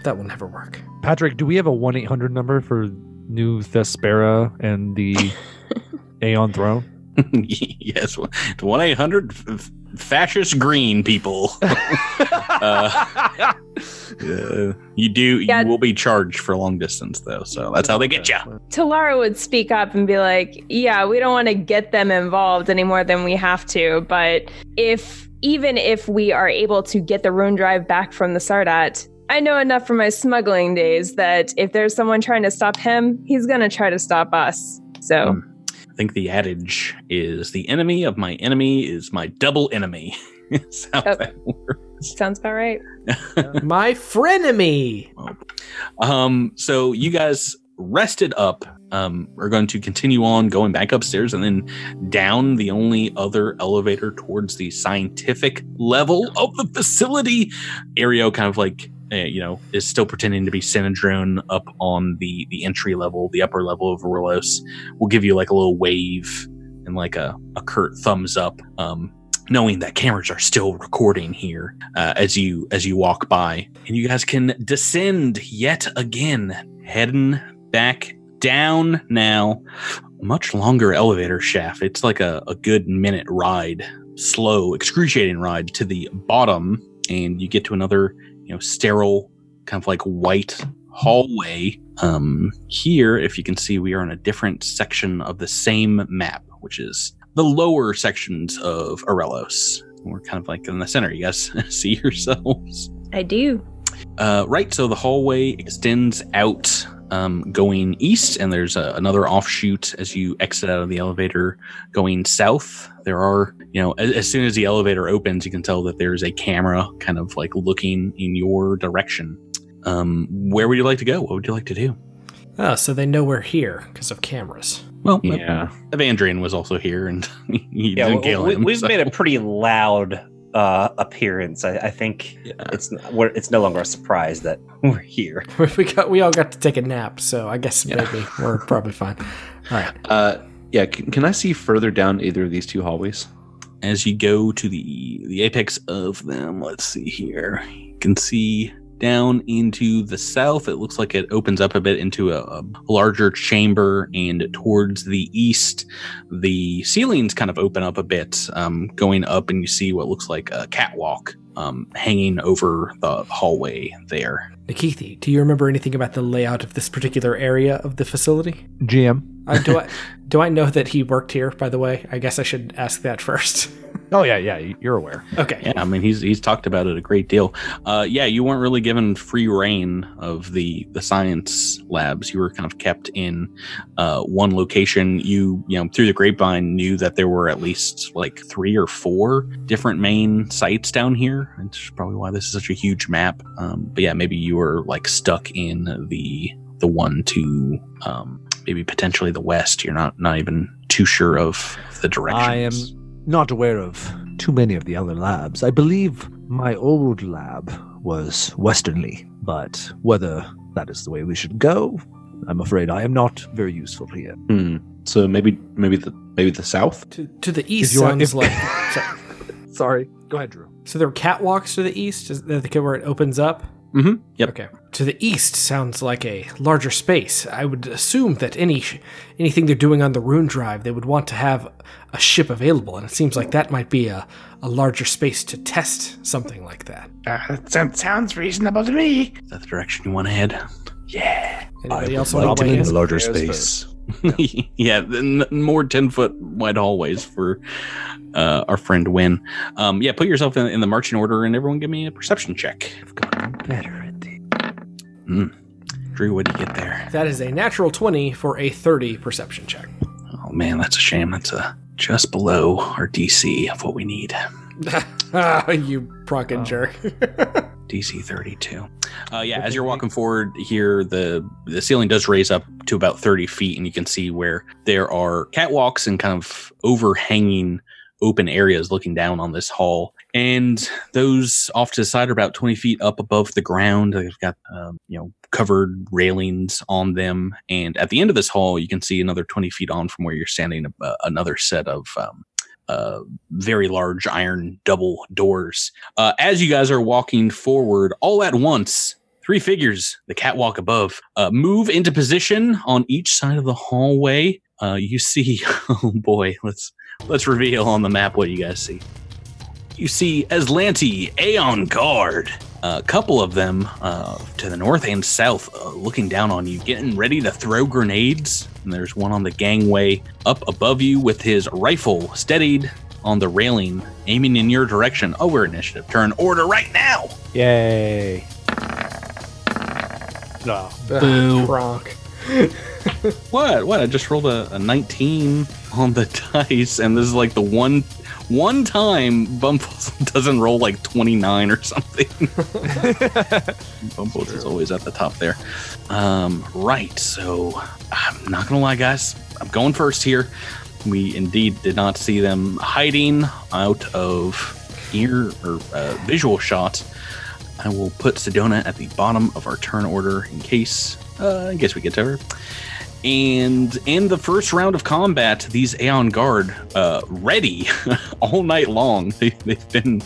that will never work. Patrick, do we have a one eight hundred number for New Thespera and the Aeon Throne? yes, one eight hundred fascist green people. uh, uh, you do. Yeah. You will be charged for long distance though, so that's how they get you. Talara would speak up and be like, "Yeah, we don't want to get them involved any more than we have to, but if even if we are able to get the rune drive back from the Sardat, I know enough from my smuggling days that if there's someone trying to stop him, he's going to try to stop us." So, Hmm. I think the adage is the enemy of my enemy is my double enemy. That's how Yep. that works. sounds about right. My frenemy! Um, so you guys rested up, um, are going to continue on going back upstairs and then down the only other elevator towards the scientific level of the facility. Ario kind of like, uh, you know, is still pretending to be Synedrone up on the, the entry level, the upper level of Orlos. We'll give you like a little wave and like a, a curt thumbs up. Um, knowing that cameras are still recording here uh, as you as you walk by and you guys can descend yet again heading back down now much longer elevator shaft. It's like a, a good minute ride, slow, excruciating ride to the bottom, and you get to another, you know, sterile, kind of like white hallway. Um, here, if you can see, we are in a different section of the same map, which is the lower sections of Arelos. We're kind of like in the center. You guys see yourselves. I do. Uh, right, so the hallway extends out um, going east, and there's a, another offshoot as you exit out of the elevator going south. There are, you know, as, as soon as the elevator opens, you can tell that there's a camera kind of like looking in your direction. Um, where would you like to go? What would you like to do? Oh, so they know we're here because of cameras. Well, Yeah. Evandrian was also here, and he Yeah, didn't we, kill we, him. we've so- made a pretty loud uh, appearance. I, I think Yeah. it's we're, it's no longer a surprise that we're here. we got we all got to take a nap, so I guess Yeah. maybe we're probably fine. All right. Uh, yeah. Can, can I see further down either of these two hallways? as you go to the the apex of them let's see here you can see down into the south. It looks like it opens up a bit into a, a larger chamber and towards the east the ceilings kind of open up a bit um, going up and you see what looks like a catwalk um, hanging over the hallway there Nikithi, do you remember anything about the layout of this particular area of the facility? GM. Uh, do I do I know that he worked here? By the way, I guess I should ask that first. Oh yeah, yeah, you're aware. Okay. Yeah, I mean he's he's talked about it a great deal. Uh, yeah, you weren't really given free reign of the the science labs. You were kind of kept in uh, one location. You you know through the grapevine knew that there were at least like three or four different main sites down here. It's probably why this is such a huge map. Um, but yeah, maybe you were like stuck in the the one to um, maybe potentially the west. You're not not even too sure of the directions. I am not aware of too many of the other labs. I believe my old lab was westernly, but whether that is the way we should go, I'm afraid I am not very useful here. Hmm. So maybe maybe the maybe the south. To, to the east you want- sounds if- like. sorry. Sorry. Go ahead, Drew. So there are catwalks to the east, is that the where it opens up? Mm-hmm. Yep. Okay. To the east sounds like a larger space. I would assume that any anything they're doing on the rune drive, they would want to have a ship available, and it seems like that might be a, a larger space to test something like that. Uh, that sounds- sounds reasonable to me. Is that the direction you want to head? Yeah. Anybody else want to weigh in? larger space. yeah, the more ten foot wide hallways for uh, our friend Win. Um, yeah, put yourself in, in the marching order, and everyone give me a perception check. I've gotten better at the. Drew, what do you get there? That is a natural 20 for a 30 perception check. Oh man, that's a shame. That's a just below our DC of what we need. ah, you pronkin Oh. jerk. DC 32. Uh, yeah, as you're walking forward here, the the ceiling does raise up to about 30 feet, and you can see where there are catwalks and kind of overhanging open areas looking down on this hall. And those off to the side are about 20 feet up above the ground. They've got, um, you know, covered railings on them. And at the end of this hall, you can see another 20 feet on from where you're standing, uh, another set of um, uh, very large iron double doors. Uh, as you guys are walking forward, all at once, three figures, the catwalk above, uh, move into position on each side of the hallway. Uh, you see, oh boy, let's let's reveal on the map what you guys see. You see Azlanti, Aeon Guard, a couple of them uh, to the north and south, uh, looking down on you, getting ready to throw grenades. And there's one on the gangway up above you with his rifle steadied on the railing, aiming in your direction. Oh, we're initiative turn. Order right now. Yay. No. Boo. Kronk. What? What? I just rolled a, a 19 on the dice, and this is like the one one time Bumbles doesn't roll like 29 or something. Bumbles is always at the top there. Um, right. So I'm not gonna lie, guys. I'm going first here. We indeed did not see them hiding out of ear or uh, visual shot. I will put Sedona at the bottom of our turn order in case uh, in case we get to her. And in the first round of combat, these Aeon Guard, uh, ready all night long. They, they've been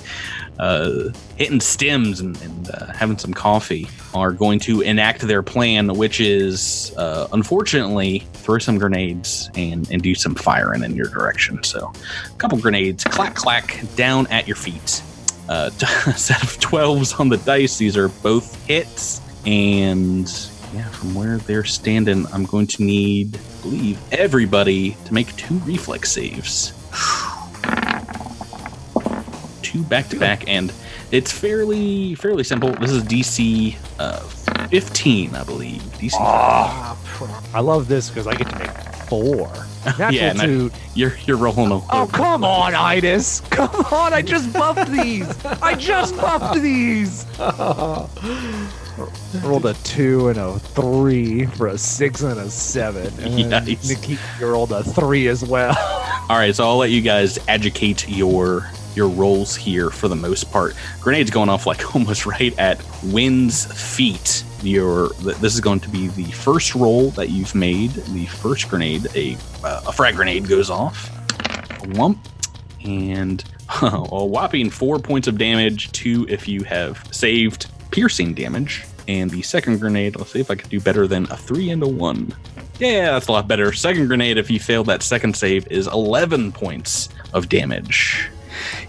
uh, hitting stems and, and uh, having some coffee, are going to enact their plan, which is uh, unfortunately throw some grenades and, and do some firing in your direction. So, a couple grenades, clack, clack, down at your feet. Uh, a set of 12s on the dice. These are both hits. And yeah, from where they're standing, I'm going to need, I believe, everybody to make two reflex saves. Two back to back, and it's fairly fairly simple. This is DC uh, 15, I believe. DC. I love this because I get to make four. Yeah, and I- You're you're rolling a Oh come on, Itis! Come on! I just buffed these. I just buffed these. rolled a two and a three for a six and a seven. And Yikes. Nikki rolled a three as well. All right, so I'll let you guys educate your your rolls here for the most part. Grenades going off like almost right at Wynn's feet. Your this is going to be the first roll that you've made. The first grenade, a uh, a frag grenade goes off. A whump and a whopping four points of damage. Two if you have saved piercing damage. And the second grenade, let's see if I can do better than a three and a one. Yeah, that's a lot better. Second grenade, if you failed that second save, is 11 points of damage.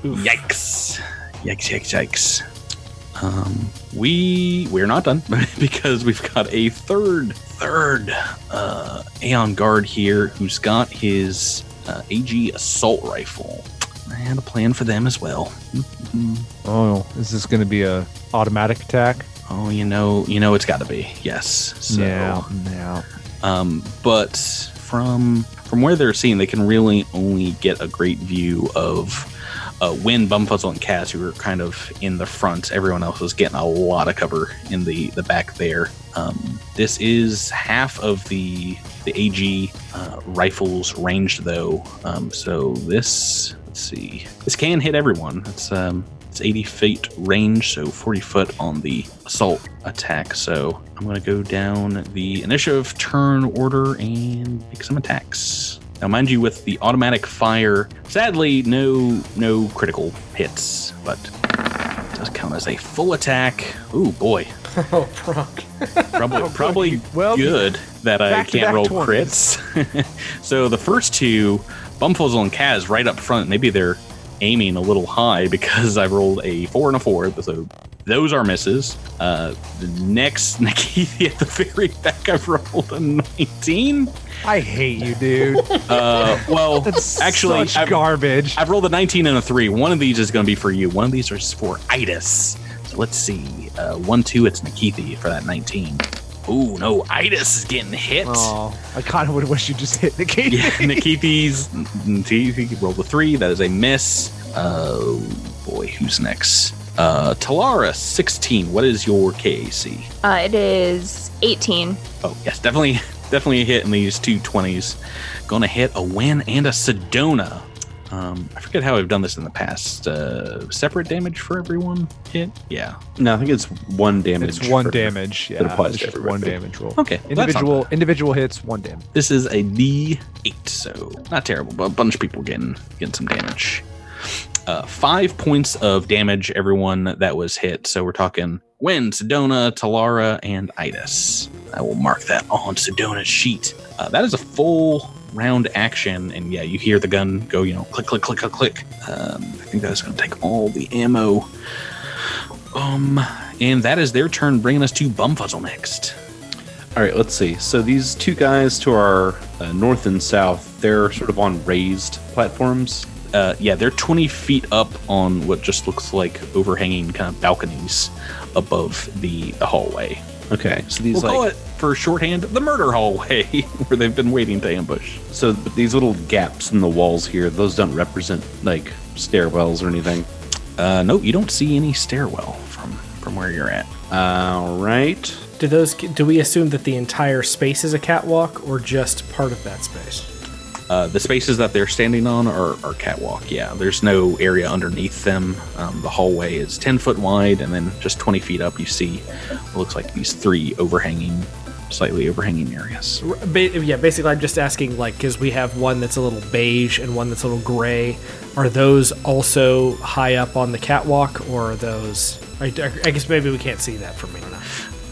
Yikes. Yikes, yikes, yikes. Um, we we're not done because we've got a third third uh, Aeon guard here who's got his uh, AG assault rifle. I had a plan for them as well. Mhm. Oh, is this going to be a automatic attack? Oh, you know, you know, it's got to be yes. So, yeah. um, but from from where they're seeing, they can really only get a great view of uh, Win, Bumfuzzle, and Cass, who are kind of in the front. Everyone else is getting a lot of cover in the the back there. Um, this is half of the the AG uh, rifles ranged though, um, so this let's see, this can hit everyone. It's um, it's 80 feet range, so 40 foot on the assault attack. So I'm to go down the initiative turn order and make some attacks. Now, mind you, with the automatic fire, sadly, no no critical hits, but it does count as a full attack. Ooh boy, Oh, Brock. probably probably Well, good that I can't roll 20s. crits. so the first two, Bumfuzzle and Kaz, right up front. Maybe they're aiming a little high because I rolled a four and a four. So those are misses. Uh, the next Nikki at the very back, I've rolled a 19. I hate you, dude. Uh, well, That's actually, I've, garbage. I've rolled a 19 and a three. One of these is going to be for you. One of these is for Itis. So let's see. Uh, one, two, it's Nikithi for that 19. Ooh, no, Itis is getting hit. Oh, I kind of would wish you just hit Nikki. Yeah, Nikithi's Nikithi rolled a three. That is a miss. Oh boy, who's next? Uh, Talara, 16. What is your KAC? Uh, it is 18. Oh, yes, definitely, definitely a hit in these two 20s. Gonna hit a win and a Sedona. Um, I forget how I've done this in the past. Uh, separate damage for everyone hit? Yeah. No, I think it's one damage. It's one for- damage. Yeah, that applies it's to just one damage roll. Okay. well, that's Individual individual hits, one damage. This is a D8, so not terrible, but a bunch of people getting getting some damage. Uh, five points of damage, everyone that was hit. So we're talking Win, Sedona, Talara, and Itis. I will mark that on Sedona's sheet. Uh, that is a full round action, and yeah, you hear the gun go, you know, click, click, click, click, click. Um, I think that's going to take all the ammo. Um, and that is their turn, bringing us to Bumfuzzle next. All right, let's see. So these two guys to our uh, north and south, they're sort of on raised platforms. uh, yeah, they're 20 feet up on what just looks like overhanging kind of balconies above the, the hallway. Okay, so these We'll call like it, for shorthand, the murder hallway, where they've been waiting to ambush. so these little gaps in the walls here, those don't represent like stairwells or anything. Uh, no, you don't see any stairwell from from where you're at. All right. Do those? Do we assume that the entire space is a catwalk, or just part of that space? Uh, the spaces that they're standing on are, are catwalk. Yeah, there's no area underneath them. Um, the hallway is 10 foot wide, and then just 20 feet up, you see what looks like these three overhanging slightly overhanging areas. Ba- yeah, basically, I'm just asking, like, because we have one that's a little beige and one that's a little gray. Are those also high up on the catwalk, or are those? I, I guess maybe we can't see that from me.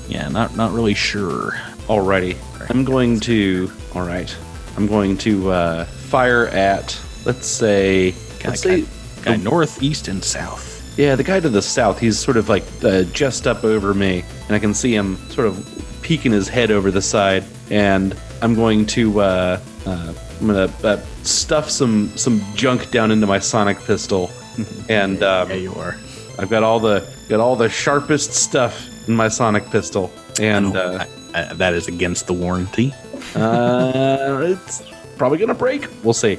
Yeah, not not really sure. Alrighty. I'm going to. All right. I'm going to uh, fire at. Let's say. Guy, Let's say. guy north, east, and south. Yeah, the guy to the south. He's sort of like uh, just up over me, and I can see him sort of peeking his head over the side. And I'm going to. Uh, uh, I'm gonna uh, stuff some some junk down into my sonic pistol, and um, Yeah, you are. I've got all the got all the sharpest stuff in my sonic pistol, and uh, I- I- that is against the warranty. uh, it's probably gonna break. We'll see.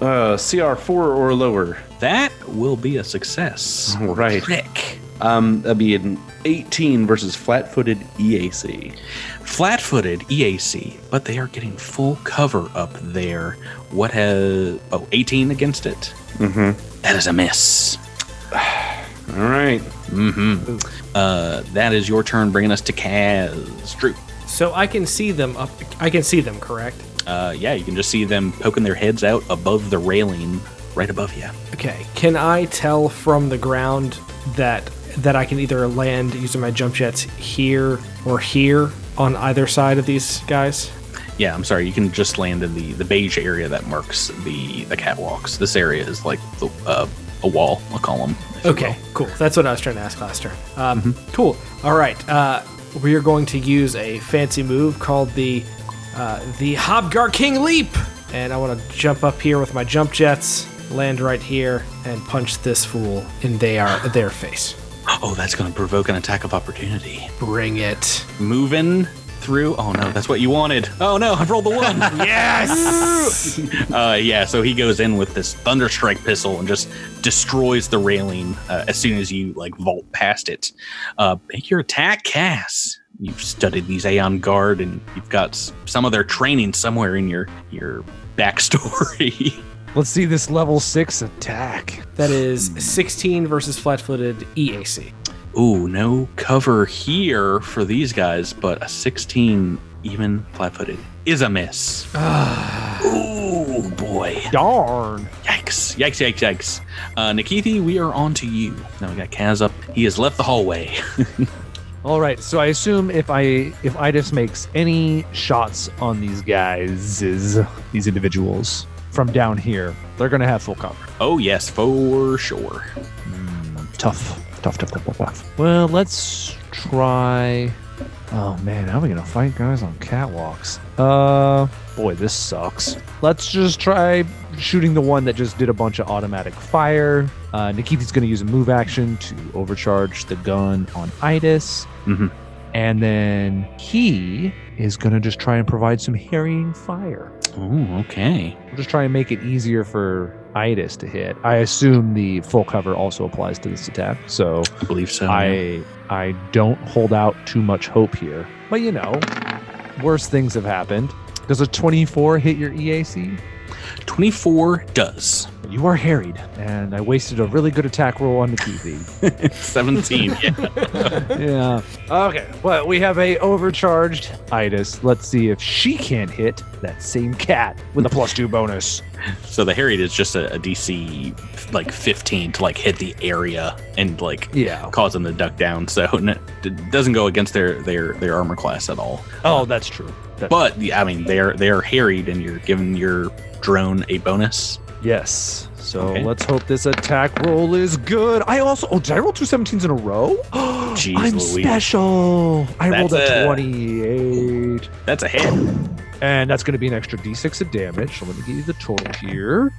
Uh, CR four or lower. That will be a success. All right. Trick. Um, that'd be an 18 versus flat-footed E EAC. Flat-footed EAC, but they are getting full cover up there. What has oh 18 against it? Mm-hmm. That is a miss. All right. Mm-hmm. Uh, that is your turn, bringing us to Kaz. Drew. So I can see them up. I can see them, correct? Uh, yeah, you can just see them poking their heads out above the railing, right above you. Okay. Can I tell from the ground that that I can either land using my jump jets here or here on either side of these guys? Yeah, I'm sorry. You can just land in the the beige area that marks the the catwalks. This area is like the, uh, a wall, a column. Okay, cool. That's what I was trying to ask last turn. Um, Cool. All right. Uh, we are going to use a fancy move called the uh, the Hobgar King Leap, and I want to jump up here with my jump jets, land right here, and punch this fool in their their face. Oh, that's going to provoke an attack of opportunity. Bring it. Moving through. Oh no, that's what you wanted. Oh no, I've rolled the one. Yes. uh, yeah, so he goes in with this thunderstrike pistol and just destroys the railing uh, as soon as you like vault past it. Uh, make your attack, Cass. You've studied these Aeon Guard, and you've got some of their training somewhere in your your backstory. Let's see this level six attack. that is 16 versus flat-footed EAC. Ooh, no cover here for these guys, but a 16 even flat-footed is a miss. Ooh, boy. Darn. Yikes, yikes, yikes, yikes. Uh, Nikithi, we are on to you. Now we got Kaz up. He has left the hallway. All right, so I assume if I if Idis makes any shots on these guys, these individuals from down here, they're gonna have full cover. oh, yes, for sure. Tough, tough, tough, tough, tough, tough. Well, let's try. Oh man, how are we gonna fight guys on catwalks? Uh, boy, this sucks. Let's just try shooting the one that just did a bunch of automatic fire. Uh, Nikithi's gonna use a move action to overcharge the gun on Idis. Mhm. And then he is gonna just try and provide some harrying fire. Oh, okay. We'll just try and make it easier for Idis to hit. I assume the full cover also applies to this attack, so I believe so. I I don't hold out too much hope here. But you know, worse things have happened. Does a 24 hit your EAC? 24 does. You are harried, and I wasted a really good attack roll on the TV. 17. yeah. yeah. Okay. Well, we have a overcharged Idis. Let's see if she can't hit that same cat with a plus two bonus. So the harried is just a, a DC like 15 to like hit the area and like Yeah. cause them to duck down. So it doesn't go against their their their armor class at all. Oh, that's true. That's But yeah, I mean they're they're harried and you're giving your drone a bonus. Yes. So Okay. let's hope this attack roll is good. I also oh, did I roll two 17s in a row? Jeez I'm Louise. special. I rolled a a- 28. That's a hit. And that's going to be an extra d6 of damage. So let me give you the total here.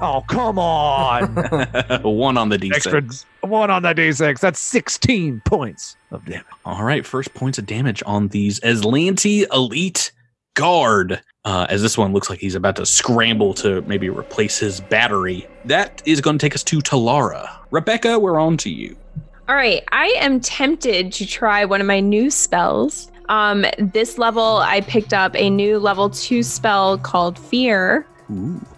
Oh, come on. One on the D6. extra one on that d6. That's 16 points of damage. All right, first points of damage on these Azlanti Elite Guard. Uh, as this one looks like he's about to scramble to maybe replace his battery. That is going to take us to Talara. Rebecca, we're on to you. All right, I am tempted to try one of my new spells. Um, this level, I picked up a new level two spell called Fear.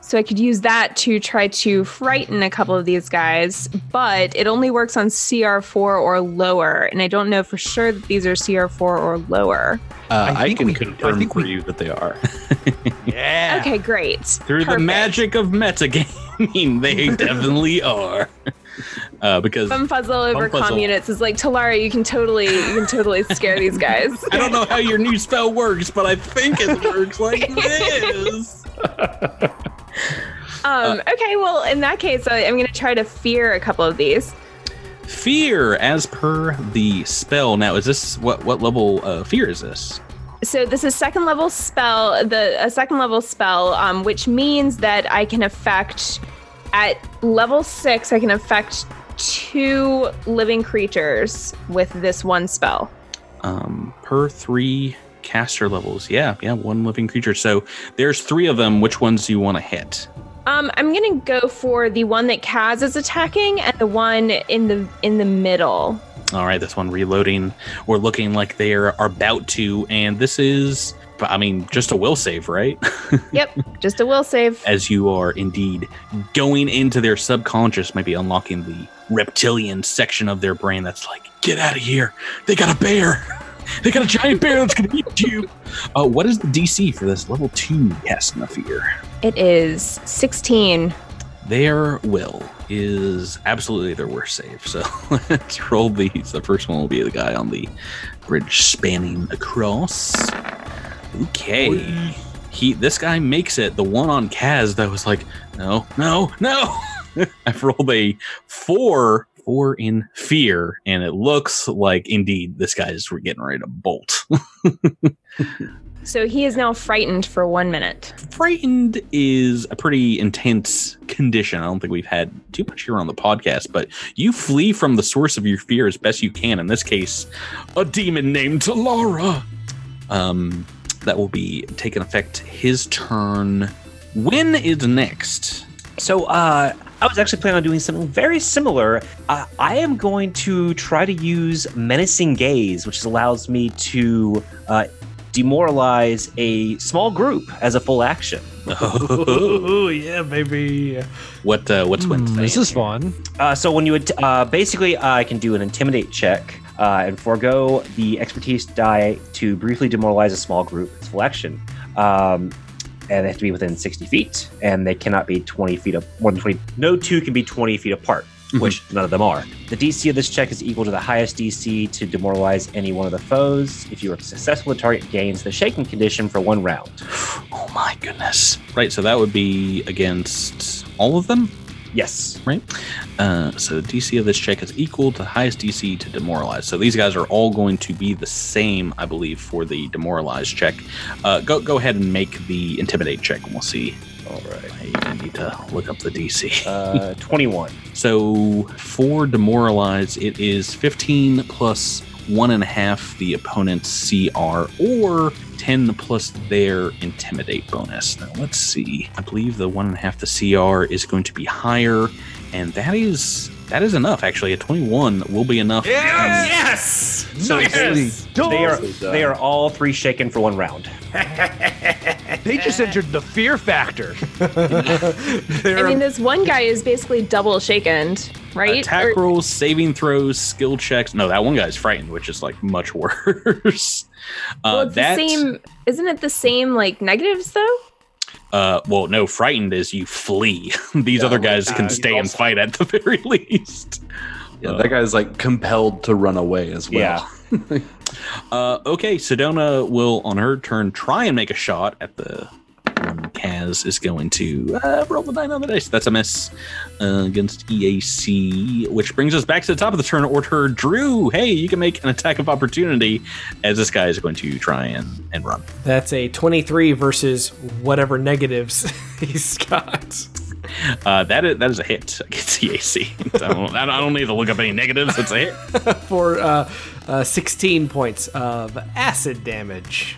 So I could use that to try to frighten a couple of these guys, but it only works on CR4 or lower. And I don't know for sure that these are CR4 or lower. Uh, I I, can we- confirm I for we- you that they are. Yeah. Okay, great. Through the magic of metagaming, they definitely are. Uh, because Bumfuzzle over Bumfuzzle. comm units is like Talara. You can totally, you can totally scare these guys. I don't know how your new spell works, but I think it works like this. Um, okay, well, in that case, I, I'm going to try to fear a couple of these. Fear, as per the spell. Now, is this what what level uh, fear is this? So this is second level spell, the a second level spell, um, which means that I can affect at level six. I can affect two living creatures with this one spell. Um, per three caster levels. Yeah, yeah, one living creature. So there's three of them. Which ones do you want to hit? Um, I'm gonna go for the one that Kaz is attacking and the one in the in the middle. All right, this one reloading or looking like they are about to, and this is, I mean, just a will save, right? Yep, just a will save. As you are indeed going into their subconscious, maybe unlocking the reptilian section of their brain that's like, get out of here. They got a bear. They got a giant bear that's going to eat you. Uh, what is the DC for this level two cast of fear? It is 16. Their will is absolutely their worst save. So let's roll these. The first one will be the guy on the bridge spanning across. Okay. He this guy makes it. The one on Kaz that was like, no, no, no. I've rolled a four, four in fear, and it looks like indeed this guy is getting ready to bolt. So he is now frightened for one minute. frightened is a pretty intense condition. I don't think we've had too much here on the podcast, but you flee from the source of your fear as best you can. In this case, a demon named Talara. Um, that will be taking effect his turn. When is next? So, uh, I was actually planning on doing something very similar. Uh, I am going to try to use Menacing Gaze, which allows me to uh, demoralize a small group as a full action. Oh yeah, baby. What uh, what's Hmm, Wednesday? this is fun. Uh, so when you would, uh, basically, I can do an intimidate check uh, and forego the expertise die to briefly demoralize a small group. It's full action, um, and they have to be within sixty feet, and they cannot be twenty feet up more than twenty. No two can be twenty feet apart, mhm. which none of them are. The DC of this check is equal to the highest DC to demoralize any one of the foes. If you are successful, the target gains the shaking condition for one round. Oh my goodness! Right, so that would be against all of them. Yes. right? Uh, so the DC of this check is equal to the highest DC to demoralize. So these guys are all going to be the same, I believe, for the demoralize check. Uh, go go ahead and make the intimidate check, and we'll see. All right, I need to look up the DC. Uh, Twenty-one. So for demoralize, it is 15 plus one and a half the opponent's CR, or 10 plus their intimidate bonus. Now let's see. I believe the one and a half the CR is going to be higher, and that is that is enough. Actually, a 21 will be enough. Yes. So Yes! they, they are they are all three shaken for one round. They just entered the fear factor. I mean, this one guy is basically double shaken, right? Attack Or- rolls, saving throws, skill checks. No, that one guy's frightened, which is like much worse. well, Uh, it's that, the same. Isn't it the same like negatives though? Uh, well, no, frightened is you flee. These other guys can stay and fight at the very least. Yeah, that guy's like compelled to run away as well. Yeah. Uh, okay, Sedona will, on her turn, try and make a shot at the one Kaz is going to uh, roll the nine on the dice. That's a miss uh, against EAC, which brings us back to the top of the turn order. Drew, hey, you can make an attack of opportunity as this guy is going to try and, and run. That's a 23 versus whatever negatives he's got. Uh, that is that is a hit against the AC. I don't, I don't need to look up any negatives. It's a hit. For uh, uh, 16 points of acid damage.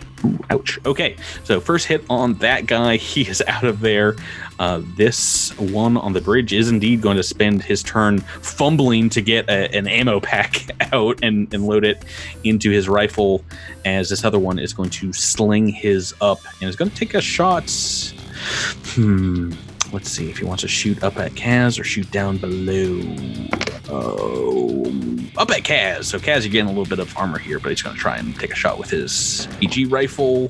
Ouch. Okay, so first hit on that guy. He is out of there. Uh, this one on the bridge is indeed going to spend his turn fumbling to get a, an ammo pack out and, and load it into his rifle, as this other one is going to sling his up and is going to take a shot. Hmm. Let's see if he wants to shoot up at Kaz or shoot down below. Oh, up at Kaz. So Kaz, you're getting a little bit of armor here, but he's going to try and take a shot with his EG rifle.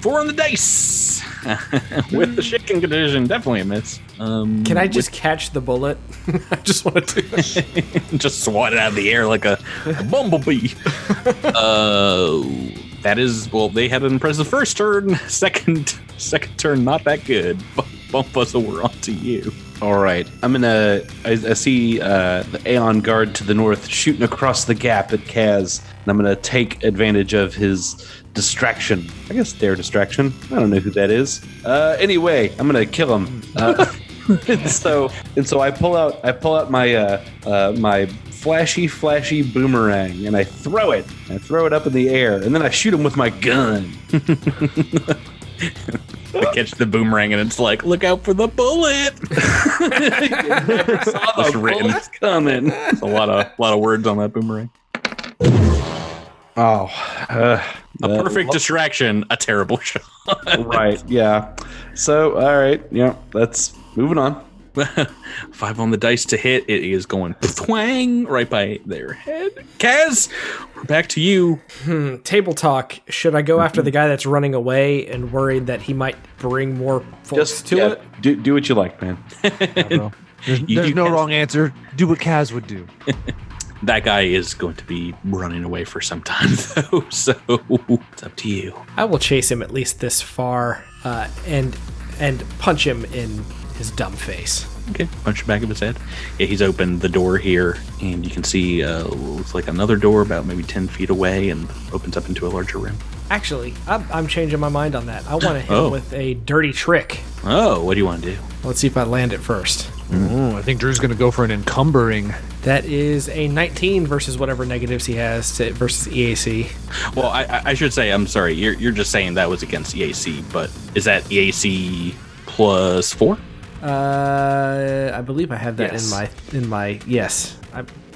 Four on the dice with the shaking condition. Definitely a miss. Um, Can I just catch the bullet? I just want to just swat it out of the air like a, a bumblebee. uh, that is well. They had an impressive first turn. Second, second turn, not that good. Bu- Bump us over onto you. All right, I'm gonna. I, I see uh, the Aeon guard to the north shooting across the gap at Kaz, and I'm gonna take advantage of his distraction. I guess their distraction. I don't know who that is. Uh, anyway, I'm gonna kill him. Uh, and so and so I pull out I pull out my uh, uh, my flashy flashy boomerang and I throw it. I throw it up in the air and then I shoot him with my gun. They catch the boomerang and it's like, look out for the bullet. Saw It's written. bullets coming. It's a lot of lot of words on that boomerang. Oh, uh, A uh, perfect distraction, a terrible shot. right. Yeah. So, all right. Yeah. Let's moving on. Five on the dice to hit. It is going twang right by their head. Kaz, we're back to you. Hmm, table talk. Should I go after the guy that's running away and worried that he might bring more folks Just to yeah, it? Do, do what you like, man. There's, You- there's you no can- wrong answer. Do what Kaz would do. That guy is going to be running away for some time, though. So it's up to you. I will chase him at least this far uh, and and punch him in his dumb face. Okay, punch the back of his head. Yeah, he's opened the door here, and you can see uh, looks like another door about maybe ten feet away, and opens up into a larger room. Actually, I'm, I'm changing my mind on that. I want to hit Oh. him with a dirty trick. Oh, what do you want to do? Let's see if I land it first. Ooh, I think Drew's going to go for an encumbering. That is a 19 versus whatever negatives he has to, versus EAC. Well, I- I, I should say I'm sorry. You're you're just saying that was against EAC, but is that EAC plus four? Uh, I believe I have that Yes. in my in my yes.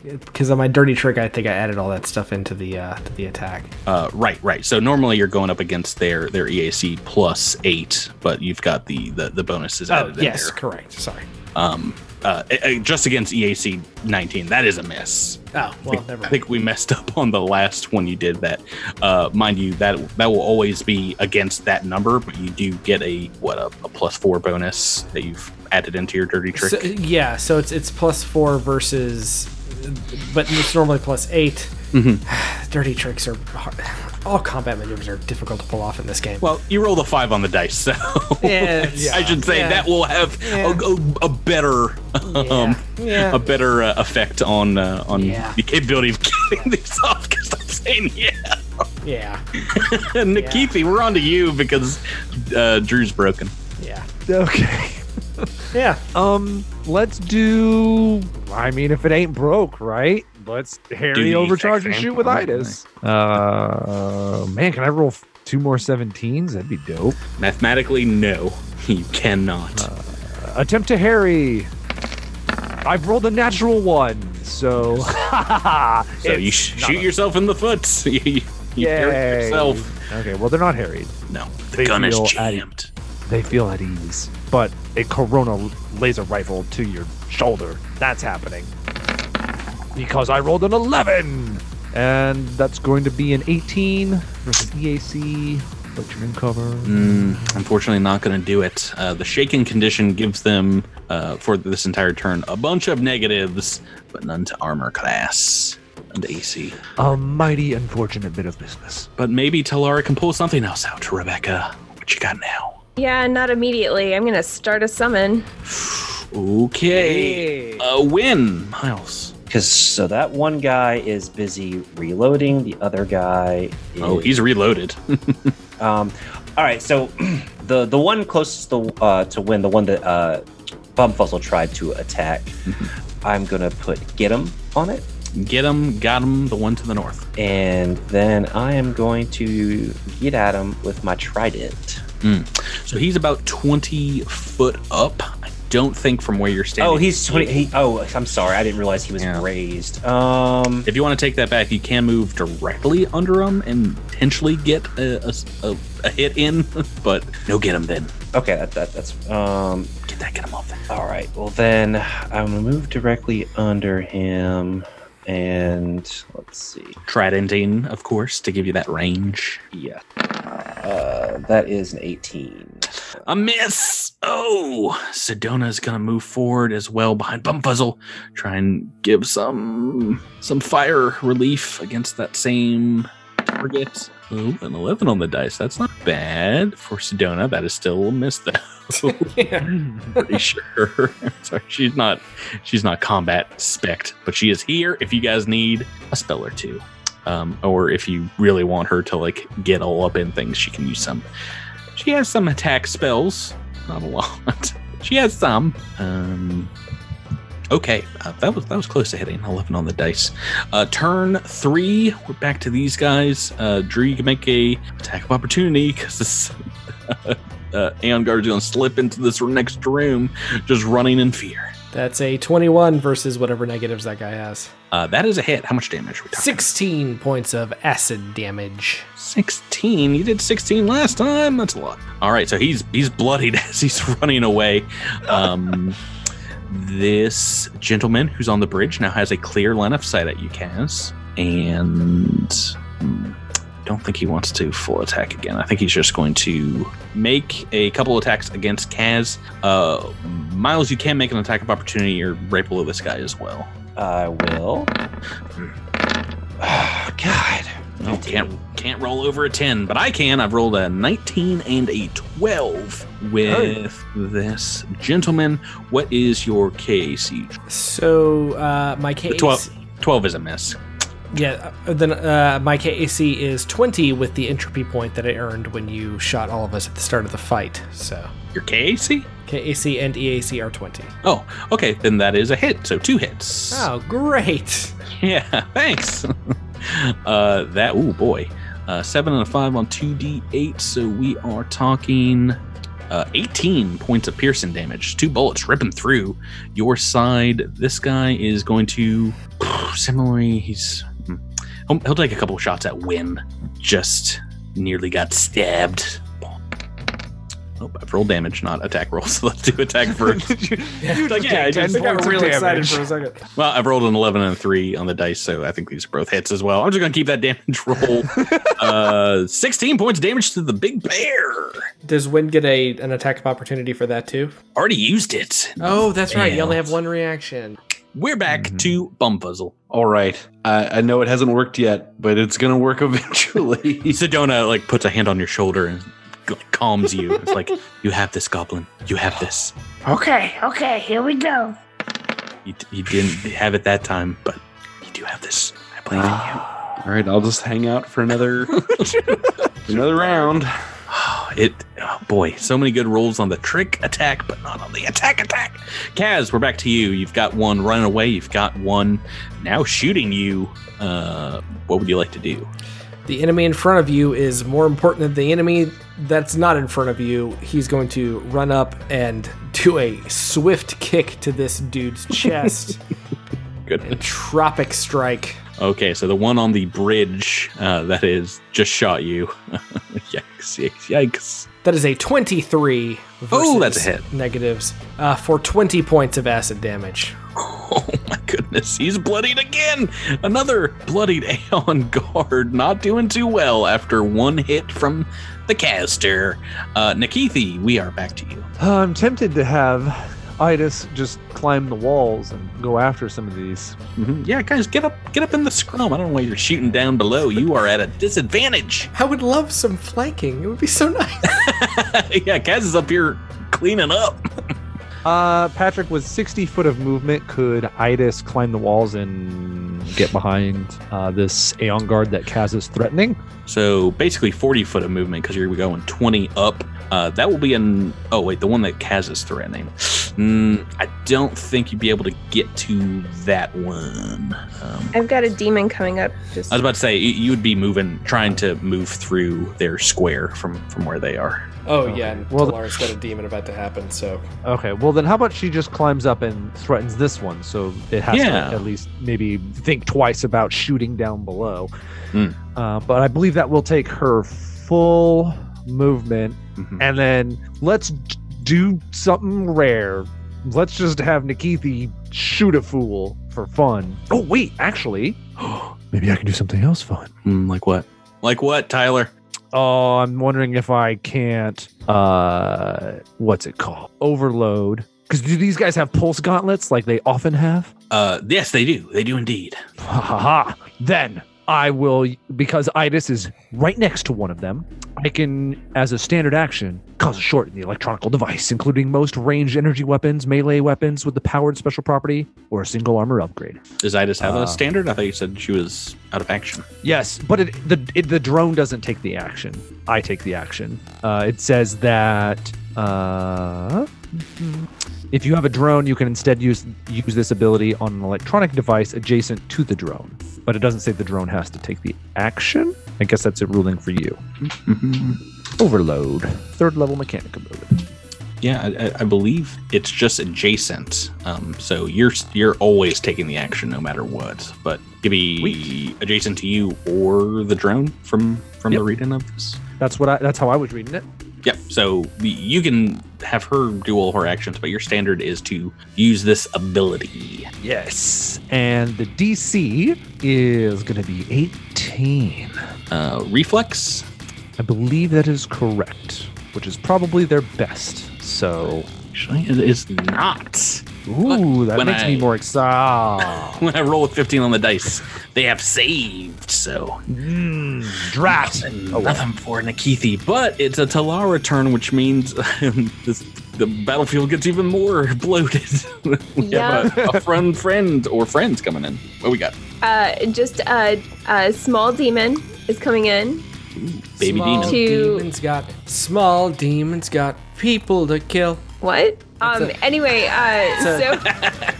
Because on my dirty trick, I think I added all that stuff into the uh, to the attack. Uh, right, right. So normally you're going up against their their EAC plus eight, but you've got the the, the bonuses Oh added in yes, correct. Sorry. Um, uh, uh, just against EAC 19, that is a miss. Oh well, never I think we messed up on the last one you did that. Uh, mind you, that that will always be against that number, but you do get a what a, a plus four bonus that you've added into your dirty trick. So, yeah, so it's it's plus four versus, but it's normally plus 8 Mm-hmm. Dirty tricks are hard. All combat maneuvers are difficult to pull off in this game. well, you roll a five on the dice, so Yeah, I should say yeah. that will have Yeah. a, a, a better um, yeah. a better uh, effect on uh, on Yeah. the capability of getting these off. Because I'm saying yeah, yeah, Nikithi, we're on to you because uh, Drew's broken. yeah, Okay. yeah. Um, let's do. I mean, if it ain't broke, right? Let's Harry overcharge and shoot with Alright. Itis. Uh, man, can I roll two more 17s? That'd be dope. Mathematically, no, you cannot. Attempt to Harry. I've rolled a natural one, so. so you sh- shoot yourself in the foot. you you, you hurt yourself. Okay, well, they're not harried. No, the They gun is feel at- jammed. They feel at ease. But a Corona laser rifle to your shoulder. That's happening. Because I rolled an 11! And that's going to be an 18 versus EAC. But you're in cover. Mm, unfortunately, not going to do it. Uh, the shaking condition gives them, uh, for this entire turn, a bunch of negatives, but none to armor class and AC. A mighty unfortunate bit of business. But maybe Talara can pull something else out. Rebecca, what you got now? Yeah, not immediately. I'm gonna start a summon. Okay. A win, Miles. Because so that one guy is busy reloading, the other guy. Is, Oh, he's reloaded. Um, all right, so the the one closest to uh, to win, the one that uh, Bumfuzzle tried to attack. I'm gonna put get him on it, Get him, got him, the one to the north. and then I am going to get at him with my trident. So he's about 20 foot up. Don't think from where you're standing. Oh, he's 20. He, oh, I'm sorry. I didn't realize he was Yeah. raised. Um, If you want to take that back, you can move directly under him and potentially get a, a- a- hit in, but no get him then. okay, that, that that's um. Get that, get him off there. All right. Well, then I'm gonna move directly under him, and let's see. Tridentine, of course, to give you that range. Yeah, uh, that is an 18. A miss. Oh, Sedona's gonna move forward as well behind Bumfuzzle, try and give some some fire relief against that same target. Oh, an eleven on the dice. That's not bad for Sedona. That is still a miss though. Pretty sure. Sorry, she's not she's not combat spect, but she is here if you guys need a spell or two. Um, or if you really want her to like get all up in things, she can use some she has some attack spells, not a lot. she has some. Um, okay, uh, that was that was close to hitting. Eleven on the dice. Uh, turn three. We're back to these guys. Uh, can make a attack of opportunity because this uh, Aeon Guard is going to slip into this next room, just running in fear. That's a 21 versus whatever negatives that guy has. Uh, that is a hit. How much damage are we talking? 16 points of acid damage. 16 you did 16 last time that's a lot all right so he's he's bloodied as he's running away um this gentleman who's on the bridge now has a clear line of sight at you Kaz, and hmm, don't think he wants to full attack again i think he's just going to make a couple attacks against Kaz. uh miles you can make an attack of opportunity or right below this guy as well I will. Oh, God. No, can't can't roll over a 10, but I can. I've rolled a 19 and a 12 with this gentleman. What is your KAC? So uh, my KAC, 12, 12 is a miss. Yeah, uh, then uh, my KAC is 20 with the entropy point that I earned when you shot all of us at the start of the fight. So Your KAC? KAC and EAC are 20. Oh, okay. Then that is a hit. So two hits. Oh, great! Yeah, thanks. uh, that, oh boy. Uh, seven and a five on 2d8. So we are talking uh, 18 points of piercing damage. Two bullets ripping through your side. This guy is going to, similarly, he's. He'll, he'll take a couple shots at Win. Just nearly got stabbed. Oh, I've rolled damage, not attack rolls. So let's do attack first. you Like, yeah, I just- I got real excited for a second. Well, I've rolled an 11 and a 3 on the dice, so I think these are both hits as well. I'm just going to keep that damage roll. uh, 16 points damage to the big bear. Does Win get a an attack of opportunity for that too? Already used it. Oh, that's right. You only have one reaction. We're back mm-hmm. to Bumfuzzle. All right. I, I know it hasn't worked yet, but it's gonna work eventually. Sedona like puts a hand on your shoulder and like, calms you. It's like, you have this, Goblin. You have this. Okay, okay, here we go. You, you didn't have it that time, but you do have this. I believe in you. All right, I'll just hang out for another another round. It, oh boy, so many good rolls on the trick attack, but not on the attack attack. Kaz, we're back to you. You've got one running away. You've got one now shooting you. Uh, what would you like to do? The enemy in front of you is more important than the enemy that's not in front of you. He's going to run up and do a swift kick to this dude's chest Good. and tropic strike. Okay, so the one on the bridge uh, that is just shot you. yikes! Yikes! Yikes! That is a 23 versus Oh, that's a hit. negatives uh, for 20 points of acid damage. Oh my goodness, he's bloodied again. Another bloodied Aeon guard, not doing too well after one hit from the caster. Uh, Nikithi, we are back to you. Uh, I'm tempted to have Itis just climb the walls and go after some of these. Mhm. Yeah, guys, get up, get up in the scrum. I don't know why you're shooting down below. You are at a disadvantage. I would love some flanking. It would be so nice. yeah, Kaz is up here cleaning up. Uh, Patrick was 60 foot of movement. Could Itis climb the walls and get behind uh, this Aeon guard that Kaz is threatening? So basically 40 foot of movement because you're going 20 up. Uh, that will be an. Oh, wait, the one that Kaz is threatening. Mm, I don't think you'd be able to get to that one. Um, I've got a demon coming up. Just I was about to say you, you would be moving, trying to move through their square from from where they are. Oh yeah, and Well, well, Talar's got a demon about to happen. So Okay, well then, how about she just climbs up and threatens this one, so it has Yeah. to at least maybe think twice about shooting down below. Hmm. Uh, but I believe that will take her full movement, Mhm. and then let's do something rare. Let's just have Nikithi shoot a fool for fun. Oh wait, actually, maybe I can do something else fun. Mm, like what? Like what, Tyler? Oh, I'm wondering if I can't. Uh, what's it called? Overload. Because do these guys have pulse gauntlets like they often have? Uh, yes, they do. They do indeed. Ha ha ha. Then I will, because Itis is right next to one of them, I can, as a standard action, cause a short in the electronical device, including most ranged energy weapons, melee weapons with the powered special property, or a single armor upgrade. Does Itis have Uh, a standard? I thought you said she was out of action. Yes, but it, the it, the drone doesn't take the action. I take the action. Uh, it says that uh, if you have a drone, you can instead use use this ability on an electronic device adjacent to the drone. But it doesn't say the drone has to take the action. I guess that's a ruling for you. Overload, third level mechanic ability. Yeah, I, I- believe it's just adjacent. Um, so you're you're always taking the action no matter what. But could be adjacent to you or the drone from from Yep. the reading of this. That's what I. That's how I was reading it. Yep. So you can have her do all her actions, but your standard is to use this ability. Yes, and the DC is going to be 18. Uh, reflex. I believe that is correct, which is probably their best. So, Actually, it is not. Ooh, that when makes I- me more excited. When I roll a 15 on the dice, they have saved. So Mmm, drat. And Oh, well. nothing for Nikithi, but it's a Talara turn, which means this, the battlefield gets even more bloated. we have a, a friend, friend, or friends coming in. What we got? uh, just a, a small demon is coming in. Baby small demon. Two- demons got small demons got people to kill. What? Um. a- anyway, uh,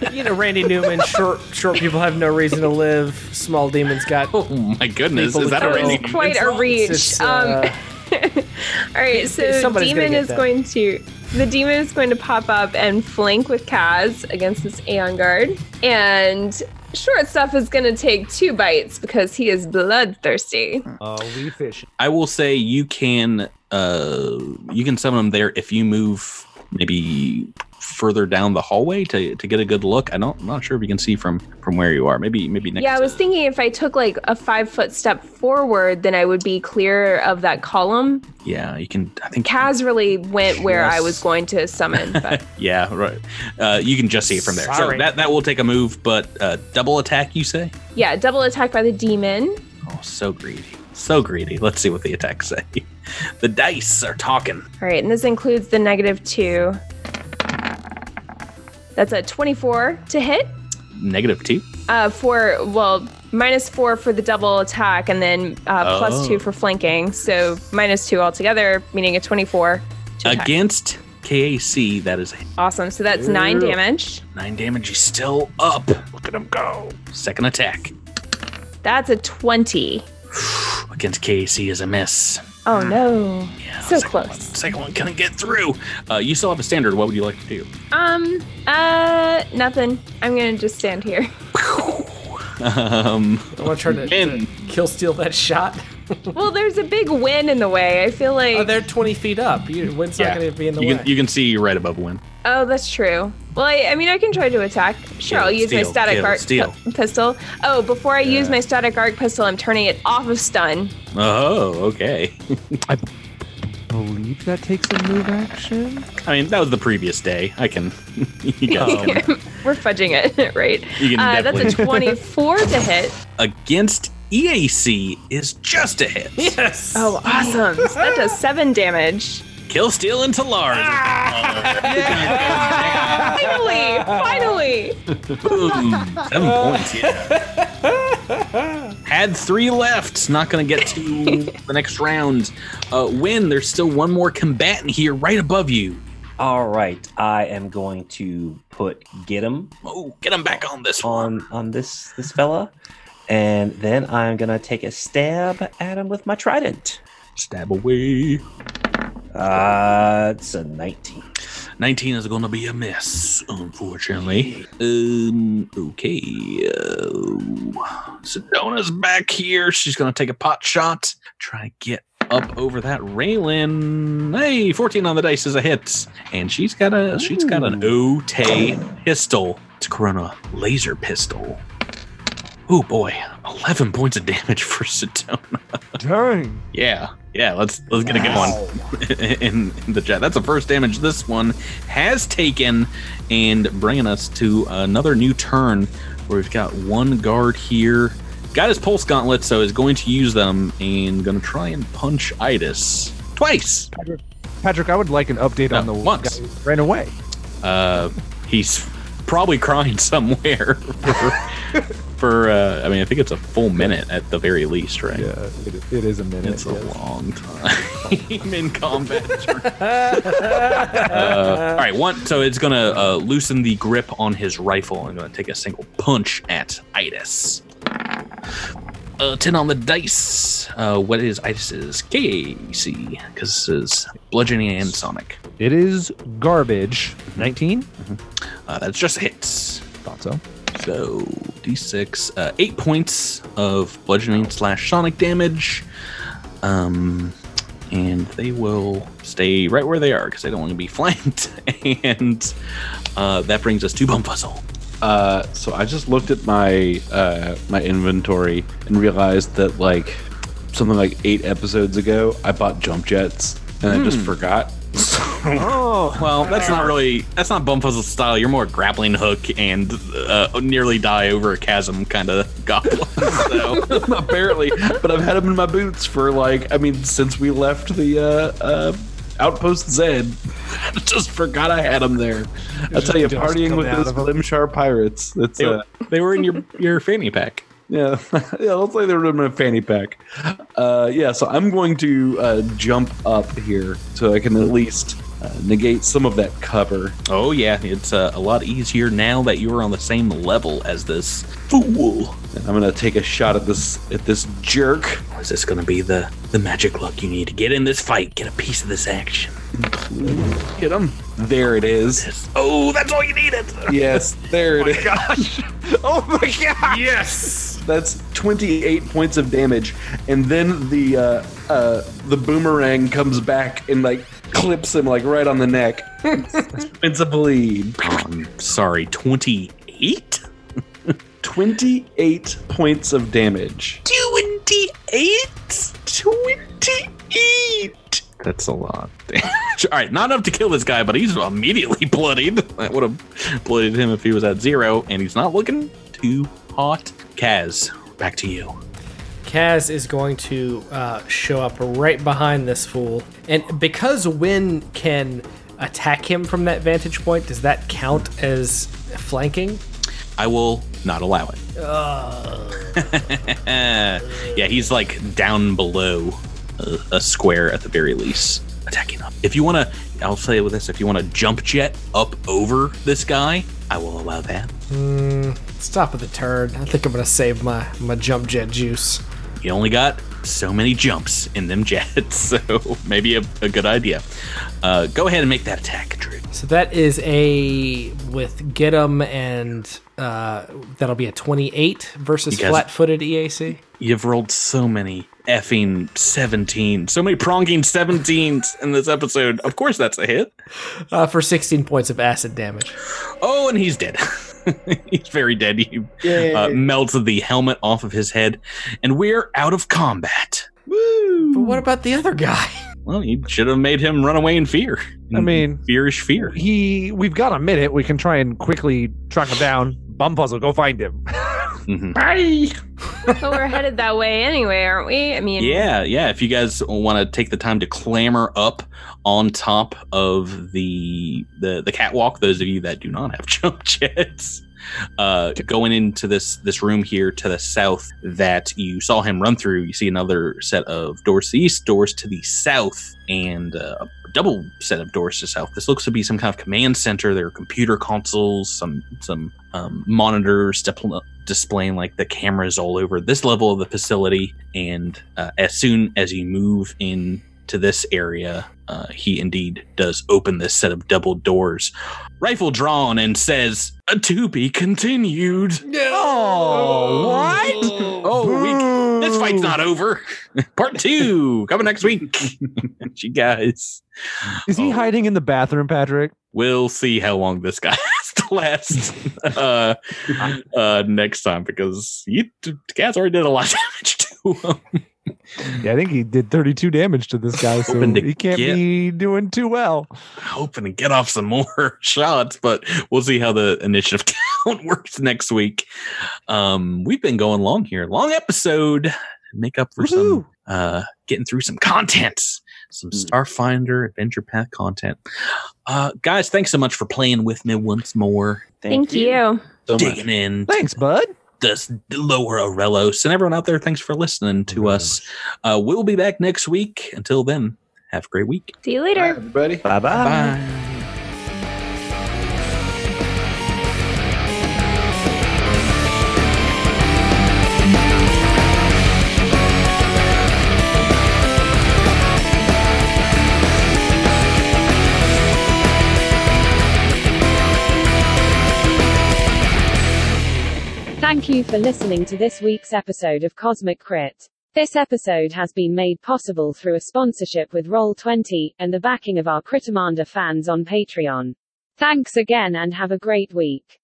so You know, Randy Newman. Short, short people have no reason to live. Small demons got. Oh my goodness! Is that a kill. Randy Newman quite a reach. It's, um. uh, all right. So somebody's demon is that. going to the demon is going to pop up and flank with Kaz against this Aeon guard, and short stuff is going to take two bites because he is bloodthirsty. Oh, we fish. I will say you can uh you can summon them there if you move maybe further down the hallway to, to get a good look. I don't I'm not sure if you can see from from where you are. Maybe maybe next. Yeah, I was to- thinking if I took like a five foot step forward, then I would be clear of that column. Yeah, you can. I think. Kaz really went where I was going to summon, but Yeah, right. Uh, you can just see it from there. Sorry. So that that will take a move, but uh, double attack. You say? yeah, double attack by the demon. Oh, so greedy, so greedy. Let's see what the attacks say. The dice are talking. All right, and this includes the negative two. That's a 24 to hit. Negative two. Uh, for, well, minus four for the double attack, and then uh, Oh. two for flanking. So minus two altogether, meaning a 24 to attack. Against KAC, that is Awesome. So that's nine damage. nine damage. He's still up. Look at him go. Second attack That's a 20. against KAC is a miss. Oh no. Yeah, So second close. One, second one couldn't get through. Uh, you still have a standard. What would you like to do? Um, uh, nothing. I'm gonna just stand here. Um, I want to try to, to kill steal that shot. well, there's a big win in the way. I feel like. Oh, they're 20 feet up. You, wind's not going to be in the you way. can you can see right above Win. Oh, that's true. Well, I, I mean, I can try to attack. Sure, Kill, I'll use my static kill, arc steal. pi- pistol. Oh, before I use my static arc pistol, I'm turning it off of stun. Oh, okay. I believe that takes a move action. I mean, that was the previous day. I can. you guys. We're fudging it, right? you can Uh, that's a 24 to hit. against EAC is just a hit. yes. Oh, awesome. So that does seven damage. Kill, steal, and Talar. Finally, finally. Boom. Seven points. Yeah. Had three left. Not going to get to the next round. Uh, win. There's still one more combatant here, right above you. All right, I am going to put get him Oh, get him back on this one. on on this this fella, and then I'm gonna take a stab at him with my trident. Stab away. Uh, it's a 19. 19 is going to be a miss, unfortunately. Um, okay. Uh, Sedona's back here. She's going to take a pot shot. Try to get up over that railing. Hey, 14 on the dice is a hit. And she's got a she's got an Otay pistol. It's a Corona laser pistol. Oh boy, 11 points of damage for Sedona. Dang. Yeah, yeah. Let's let's get a good one in, in the chat. That's the first damage this one has taken, and bringing us to another new turn where we've got one guard here. Got his pulse gauntlet, so is going to use them and going to try and punch Itis twice. Patrick, I would like an update on the once. guy ran away. Uh, he's probably crying somewhere for, for uh, I mean, I think it's a full minute at the very least, right? Yeah, it, it is a minute. It's a long time in combat. uh, all right, one. So it's gonna uh, loosen the grip on his rifle and gonna take a single punch at Itis. Uh, ten on the dice. Uh, what is Itis's KAC? Because this is bludgeoning and sonic. It is garbage. 19? Uh, that's just hits. Thought so. So d6, uh, eight points of bludgeoning slash sonic damage. Um, and they will stay right where they are because they don't want to be flanked. and uh, that brings us to Bumfuzzle. Uh, so I just looked at my uh, my inventory and realized that like something like eight episodes ago, I bought jump jets and I just forgot. Oh, Well, that's not really that's not Bumfuzzle style. You're more grappling hook and uh, nearly die over a chasm kind of goblin. So Apparently, but I've had them in my boots for like I mean since we left the uh, uh, outpost Zed. I just forgot I had them there. I tell you, partying with out those of 'em. Glimshar pirates. That's they, uh, they were in your your fanny pack. Yeah, yeah. Let's say they were in a fanny pack. Uh, yeah, so I'm going to uh, jump up here so I can at least uh, negate some of that cover. Oh yeah, it's uh, a lot easier now that you are on the same level as this fool. And I'm going to take a shot at this at this jerk. Is this going to be the the magic luck you need to get in this fight, get a piece of this action? Get him. There it is. Oh, that's all you needed. Yes, there it is. Oh my gosh. Oh my god! Yes. That's 28 points of damage, and then the uh, uh, the boomerang comes back and like clips him like right on the neck. it's a bleed. I'm sorry, twenty eight. 28 points of damage. 28? 28. That's a lot. All right, not enough to kill this guy, but he's immediately bloodied. That would have bloodied him if he was at zero, and he's not looking too hot. Kaz, back to you. Kaz is going to uh, show up right behind this fool. And because Win can attack him from that vantage point, does that count as flanking? I will not allow it. yeah, he's like down below a, a square at the very least, attacking up. If you want to, I'll say it with this: if you want to jump jet up over this guy, I will allow that. Stop with the turn. I think I'm gonna save my, my jump jet juice. You only got so many jumps in them jets, so maybe a, a good idea. Uh, go ahead and make that attack, Drew. So that is a with get 'em and uh, that'll be a 28 versus guys- flat-footed EAC. You've rolled so many effing 17, so many pronging 17s in this episode. Of course, that's a hit. Uh, for 16 points of acid damage. Oh, and he's dead. he's very dead. You uh, melted the helmet off of his head, and we're out of combat. But what about the other guy? Well, you should have made him run away in fear. I mean- fearish fear. He, we've got a minute. We can try and quickly track him down. Bumfuzzle, go find him. Mhm. Bye. So we're headed that way anyway, aren't we? I mean, Yeah, yeah. If you guys want to take the time to clamber up on top of the the the catwalk, those of you that do not have jump jets, Uh, going into this this room here to the south that you saw him run through, you see another set of doors to the east, doors to the south, and uh, a double set of doors to south. This looks to be some kind of command center. There are computer consoles, some some um, monitors dipl- displaying like the cameras all over this level of the facility. And uh, as soon as you move in to this area, uh, he indeed does open this set of double doors, rifle drawn, and says, to be continued." Oh, what? Oh, we, this fight's not over. Part two coming next week. you guys, Is he Oh. hiding in the bathroom, Patrick? we'll see how long this guy has to last uh, uh, next time because you guys already did a lot of damage to him. Yeah, I think he did 32 damage to this guy, so he can't get- be doing too well. hoping to get off some more shots, but we'll see how the initiative count works next week. Um, we've been going long here, long episode. Make up for some uh, getting through some content, some Starfinder Adventure Path content. Uh, guys, thanks so much for playing with me once more, Thank, you. So much. digging in Thanks, bud. this lower Aurelos, and everyone out there. Thanks for listening to us. Uh, we'll be back next week. Until then, have a great week. See you Bye, later. everybody. Bye bye. Bye. Thank you for listening to this week's episode of Cosmic Crit. This episode has been made possible through a sponsorship with Roll20 and the backing of our Critamanda fans on Patreon. Thanks again and have a great week.